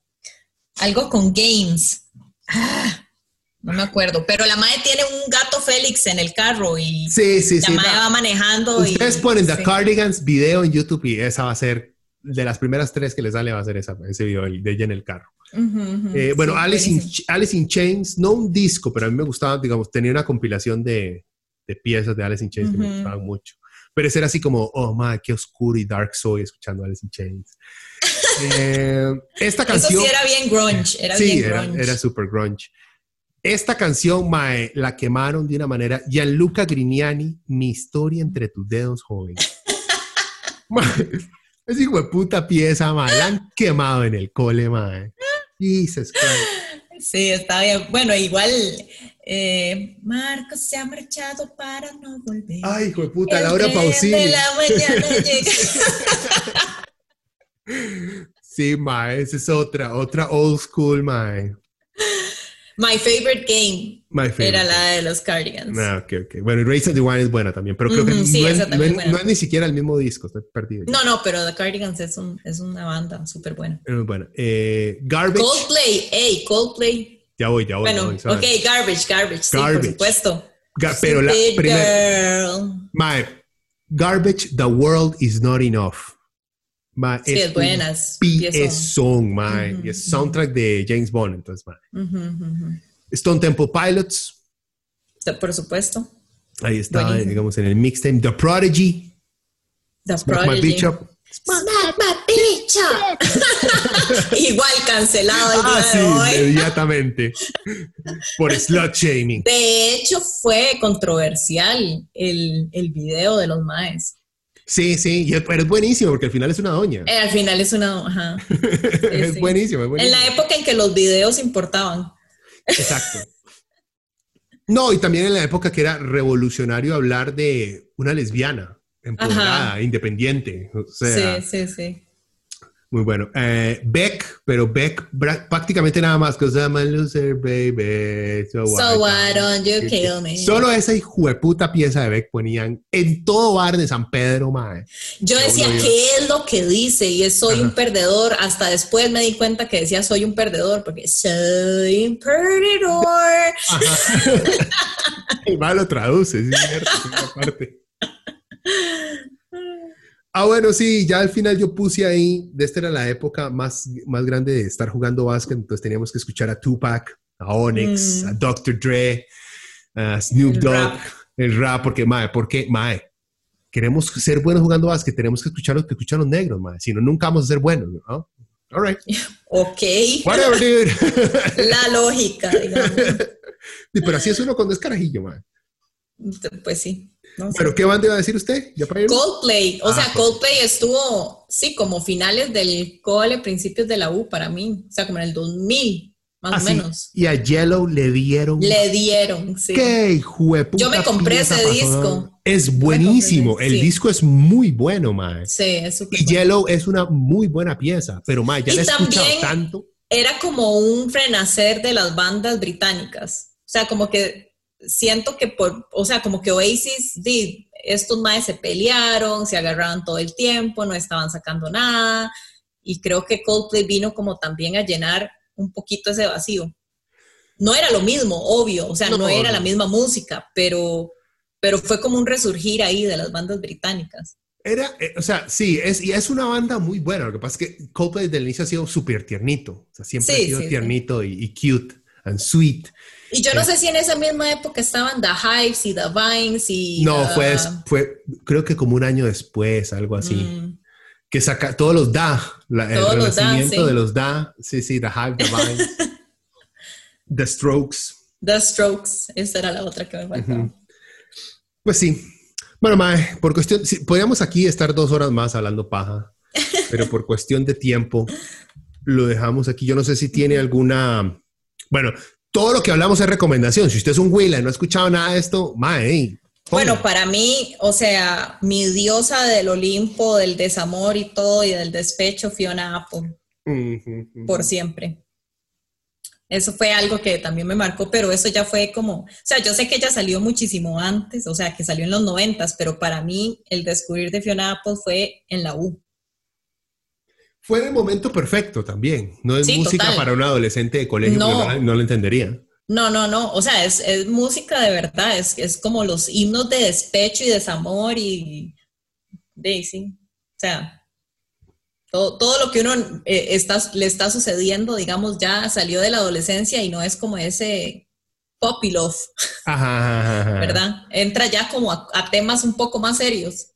algo con games. Ah, no me acuerdo. Pero la madre tiene un gato Félix en el carro y Sí, sí, la sí. madre va manejando. Ustedes y, ponen The. Cardigans video en YouTube y esa va a ser de las primeras tres que les sale va a ser esa, ese video de ella en el carro. Eh, bueno, Alice, in. Alice in Chains, no un disco, pero a mí me gustaba, digamos, tenía una compilación de, de piezas de Alice in Chains que me gustaban mucho. Pero ese era así como, oh, my, qué oscuro y dark soy escuchando Alice in Chains. Eh, esta Eso canción... sí era bien grunge. Era sí, bien era, grunge. era super grunge. Esta canción, mae, la quemaron de una manera. Gianluca Grignani, mi historia entre tus dedos, joven. Mae, ese hijo de puta pieza, mae, la han quemado en el cole, mae. Jesus Christ. Sí, está bien. Bueno, igual eh, Marcos se ha marchado para no volver. Ay, hijo de puta, El Laura Pausini. De la mañana llega. Sí, mae, esa es otra, otra old school, mae. My favorite game My favorite. era la de los Cardigans. Ah, ok, ok. Bueno, y Race and the Wine es buena también, pero creo que sí, no, es, no no ni siquiera el mismo disco, estoy perdido. ya. No, no, pero The Cardigans es, un, es una banda súper buena. Es buena. Eh, Garbage. Coldplay, hey, Coldplay. Ya voy, ya voy. ya Bueno, voy, suave. ok, Garbage, Garbage, sí, Garbage. por supuesto. Ga- pero la primera. Mae, Garbage, The World is Not Enough. Mae, Sí, es es piezón, piezón. mae. Ujú, Y es soundtrack de James Bond, entonces, mae. Ujú, ujú, ujú. Stone Temple Pilots. Sí, Por supuesto. Ahí está, Buenísimo. digamos, en el mixtape. The Prodigy. The Smack My Prodigy. Bitch Up. Smack my bitch up. Igual cancelado el Ah, día sí, de hoy. inmediatamente. Por slut shaming. De hecho, fue controversial el, el video de los maes. Sí, sí, y es- pero es buenísimo porque al final es una doña. Eh, al final es una... Es sí. buenísimo, es En buenísimo. la época en que los videos importaban. Exacto. No, y también en la época que era revolucionario hablar de una lesbiana empoderada, Ajá. independiente. O sea, sí, sí, sí. Muy bueno. Eh, Beck, pero Beck prácticamente nada más, because I'm a loser, baby. So, So why don't you kill me? Solo esa hijueputa pieza de Beck ponían en todo bar de San Pedro, mae. Yo decía, ya- ¿qué es lo que dice? Y es soy un perdedor. Hasta después me di cuenta que decía soy un perdedor, porque soy un perdedor. El mal lo traduce, es cierto, sí, aparte. Ah, bueno, sí, ya al final yo puse ahí, de esta era la época más, más grande de estar jugando básquet, entonces teníamos que escuchar a Tupac, a Onyx, Mm. a Dr. Dre, a Snoop El Dogg, rap. el rap, porque, mae, porque, mae, queremos ser buenos jugando básquet, tenemos que escuchar lo que escuchan los negros, mae, si no, nunca vamos a ser buenos, ¿no? All right, Ok. whatever, dude. La lógica, digamos. Sí, Pero así es uno cuando es carajillo, mae. Pues sí. No sé. ¿Pero qué banda iba a decir usted? ¿Ya para irnos? Coldplay, o Ah, sea, Coldplay. Estuvo, sí, como finales del cole, principios de la U para mí, o sea, como en el 2000, más Ah, o sí. menos. Y a Yellow le dieron Le dieron, sí. ¡Qué hijo de puta Yo me compré ese pasó, disco. Es buenísimo. compré El sí. disco es muy bueno, mae. Sí, es súper Y bueno. Yellow es una muy buena pieza, pero mae, ya Y la he escuchado tanto. Era como un renacer de las bandas británicas. O sea, como que siento que por, o sea, como que Oasis, di, estos maes se pelearon, se agarraban todo el tiempo, no estaban sacando nada. Y creo que Coldplay vino como también a llenar un poquito ese vacío. No era lo mismo, obvio, o sea, no, No, era la misma música, pero, pero fue como un resurgir ahí de las bandas británicas. Era, eh, o sea, sí, es, y es una banda muy buena. Lo que pasa es que Coldplay desde el inicio ha sido súper tiernito. O sea, siempre Sí, ha sido sí, sí. tiernito y, y cute and sweet. Y yo no Eh. sé si en esa misma época estaban The Hives y The Vines y... No, The- fue, des- fue, creo que como un año después, algo así. Mm, Que saca todos los da, la- el da, renacimiento sí. de los da. Sí, sí, The Hive, The Vines, The Strokes. The Strokes, esa era la otra que me faltaba. Pues sí. Bueno, Mae, por cuestión, sí, podríamos aquí estar dos horas más hablando paja, pero por cuestión de tiempo lo dejamos aquí. Yo no sé si tiene alguna, bueno, todo lo que hablamos es recomendación. Si usted es un Willa y no ha escuchado nada de esto, Mae, hey. Bueno, para mí, o sea, mi diosa del Olimpo, del desamor y todo, y del despecho, Fiona Apple, por siempre. Eso fue algo que también me marcó, pero eso ya fue como, o sea, yo sé que ella salió muchísimo antes, o sea, que salió en los noventas, pero para mí el descubrir de Fiona Apple fue en la U. Fue el momento perfecto también. No es Sí, música total. para un adolescente de colegio, No. no, no lo entendería. No, no, no, o sea, es, es música de verdad, es, es como los himnos de despecho y desamor y sí, o sea, todo, todo lo que uno eh, está, le está sucediendo, digamos, ya salió de la adolescencia y no es como ese puppy love, Ajá, ajá, ajá. ¿verdad? Entra ya como a, a temas un poco más serios.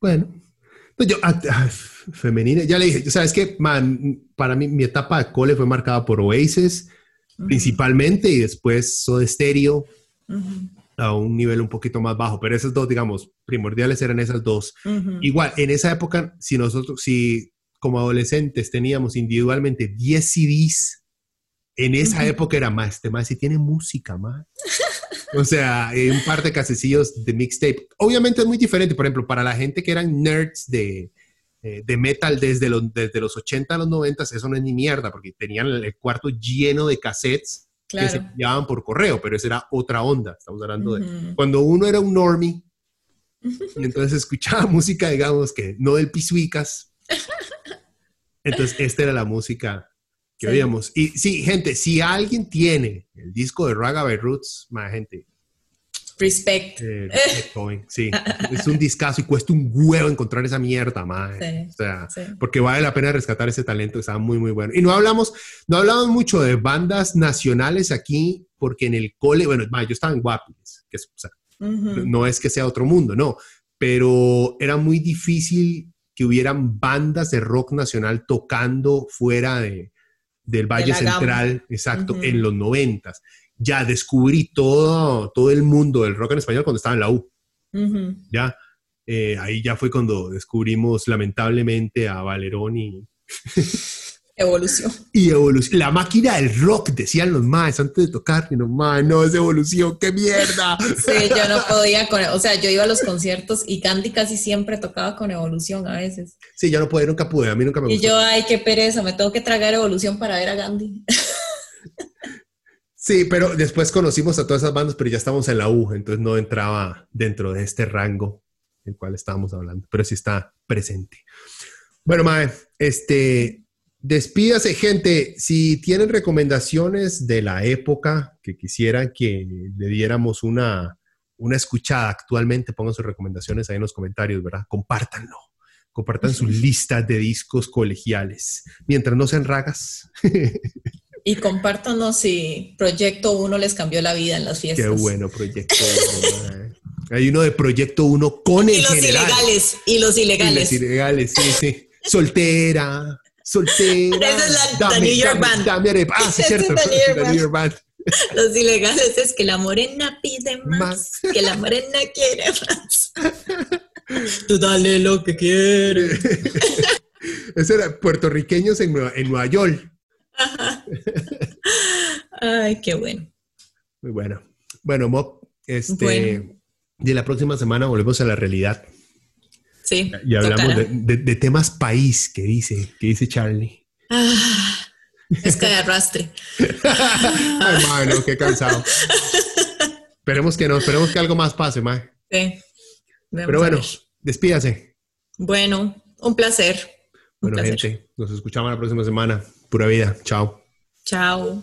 Bueno, pues yo, ah, ah, femenina, ya le dije, ¿sabes qué? Man, para mí, mi etapa de cole fue marcada por Oasis, principalmente, y después Soda Stereo, a un nivel un poquito más bajo, pero esas dos, digamos, primordiales eran esas dos. Igual, en esa época, si nosotros, si como adolescentes teníamos individualmente 10 CDs, en esa época era más, este más si tiene música, más. O sea, un par de casecillos de mixtape. Obviamente es muy diferente, por ejemplo, para la gente que eran nerds de, eh, de metal desde los, desde los 80 a los 90, eso no es ni mierda, porque tenían el cuarto lleno de cassettes que se enviaban por correo, pero esa era otra onda. Estamos hablando de cuando uno era un normie y entonces escuchaba música, digamos que no del pisuicas. Entonces, esta era la música que Sí. oíamos. Y sí, gente, si alguien tiene el disco de Raga by Roots, más gente, Respect. eh, sí, es un discazo y cuesta un huevo encontrar esa mierda. Sí. O sea, Sí. porque vale la pena rescatar ese talento, estaba muy, muy bueno. Y no hablamos, no hablamos mucho de bandas nacionales aquí, porque en el cole, bueno, yo estaba en Guapiles, que es, o sea, no es que sea otro mundo, no, pero era muy difícil que hubieran bandas de rock nacional tocando fuera de, del Valle. Central, exacto, en los noventas. Ya descubrí todo, todo el mundo del rock en español cuando estaba en la U, ya. Eh, ahí ya fue cuando descubrimos lamentablemente a Valerón y, Evolución. y Evolución. La máquina del rock, decían los más antes de tocar. Y no, "Mae, no es Evolución, qué mierda. Sí, yo no podía con, o sea, yo iba a los conciertos y Candy casi siempre tocaba con Evolución a veces. Sí, yo no pude, nunca pude, a mí nunca me Y gustó. yo, ay, qué pereza, me tengo que tragar Evolución para ver a Gandhi. Sí, pero después conocimos a todas esas bandas, pero ya estamos en la U, entonces no entraba dentro de este rango del cual estábamos hablando, pero sí está presente. Bueno, Mae, este, despídase, gente. Si tienen recomendaciones de la época que quisieran que le diéramos una, una escuchada actualmente, pongan sus recomendaciones ahí en los comentarios, ¿verdad? Compártanlo. Compartan sus listas de discos colegiales. Mientras no sean ragas. Y compártanos si Proyecto 1 les cambió la vida en las fiestas. Qué bueno, Proyecto 1. Hay uno de Proyecto 1 con el y los general. ilegales. Y los ilegales. Y los ilegales, sí, sí. Soltera, soltera. Esa es la, the New York dame, Band. dame. Ah, sí, Esa es cierto. the New York Band. Los ilegales es que la morena pide más, Más. que la morena quiere más. Tú dale lo que quieres. Ese era puertorriqueños en Nueva, en Nueva York. Ay, qué bueno. Muy bueno. Bueno, Mob, este, Bueno. de la próxima semana volvemos a la realidad Sí. y hablamos de, de- de temas país que dice, que dice Charlie. Ah, es que de arrastre. Ay, mano, qué cansado. esperemos que no, esperemos que algo más pase, ma. Sí. Vamos Pero bueno, despídase. Bueno, un placer. Un Bueno, placer. gente, nos escuchamos la próxima semana. Pura vida. Chao. Chao.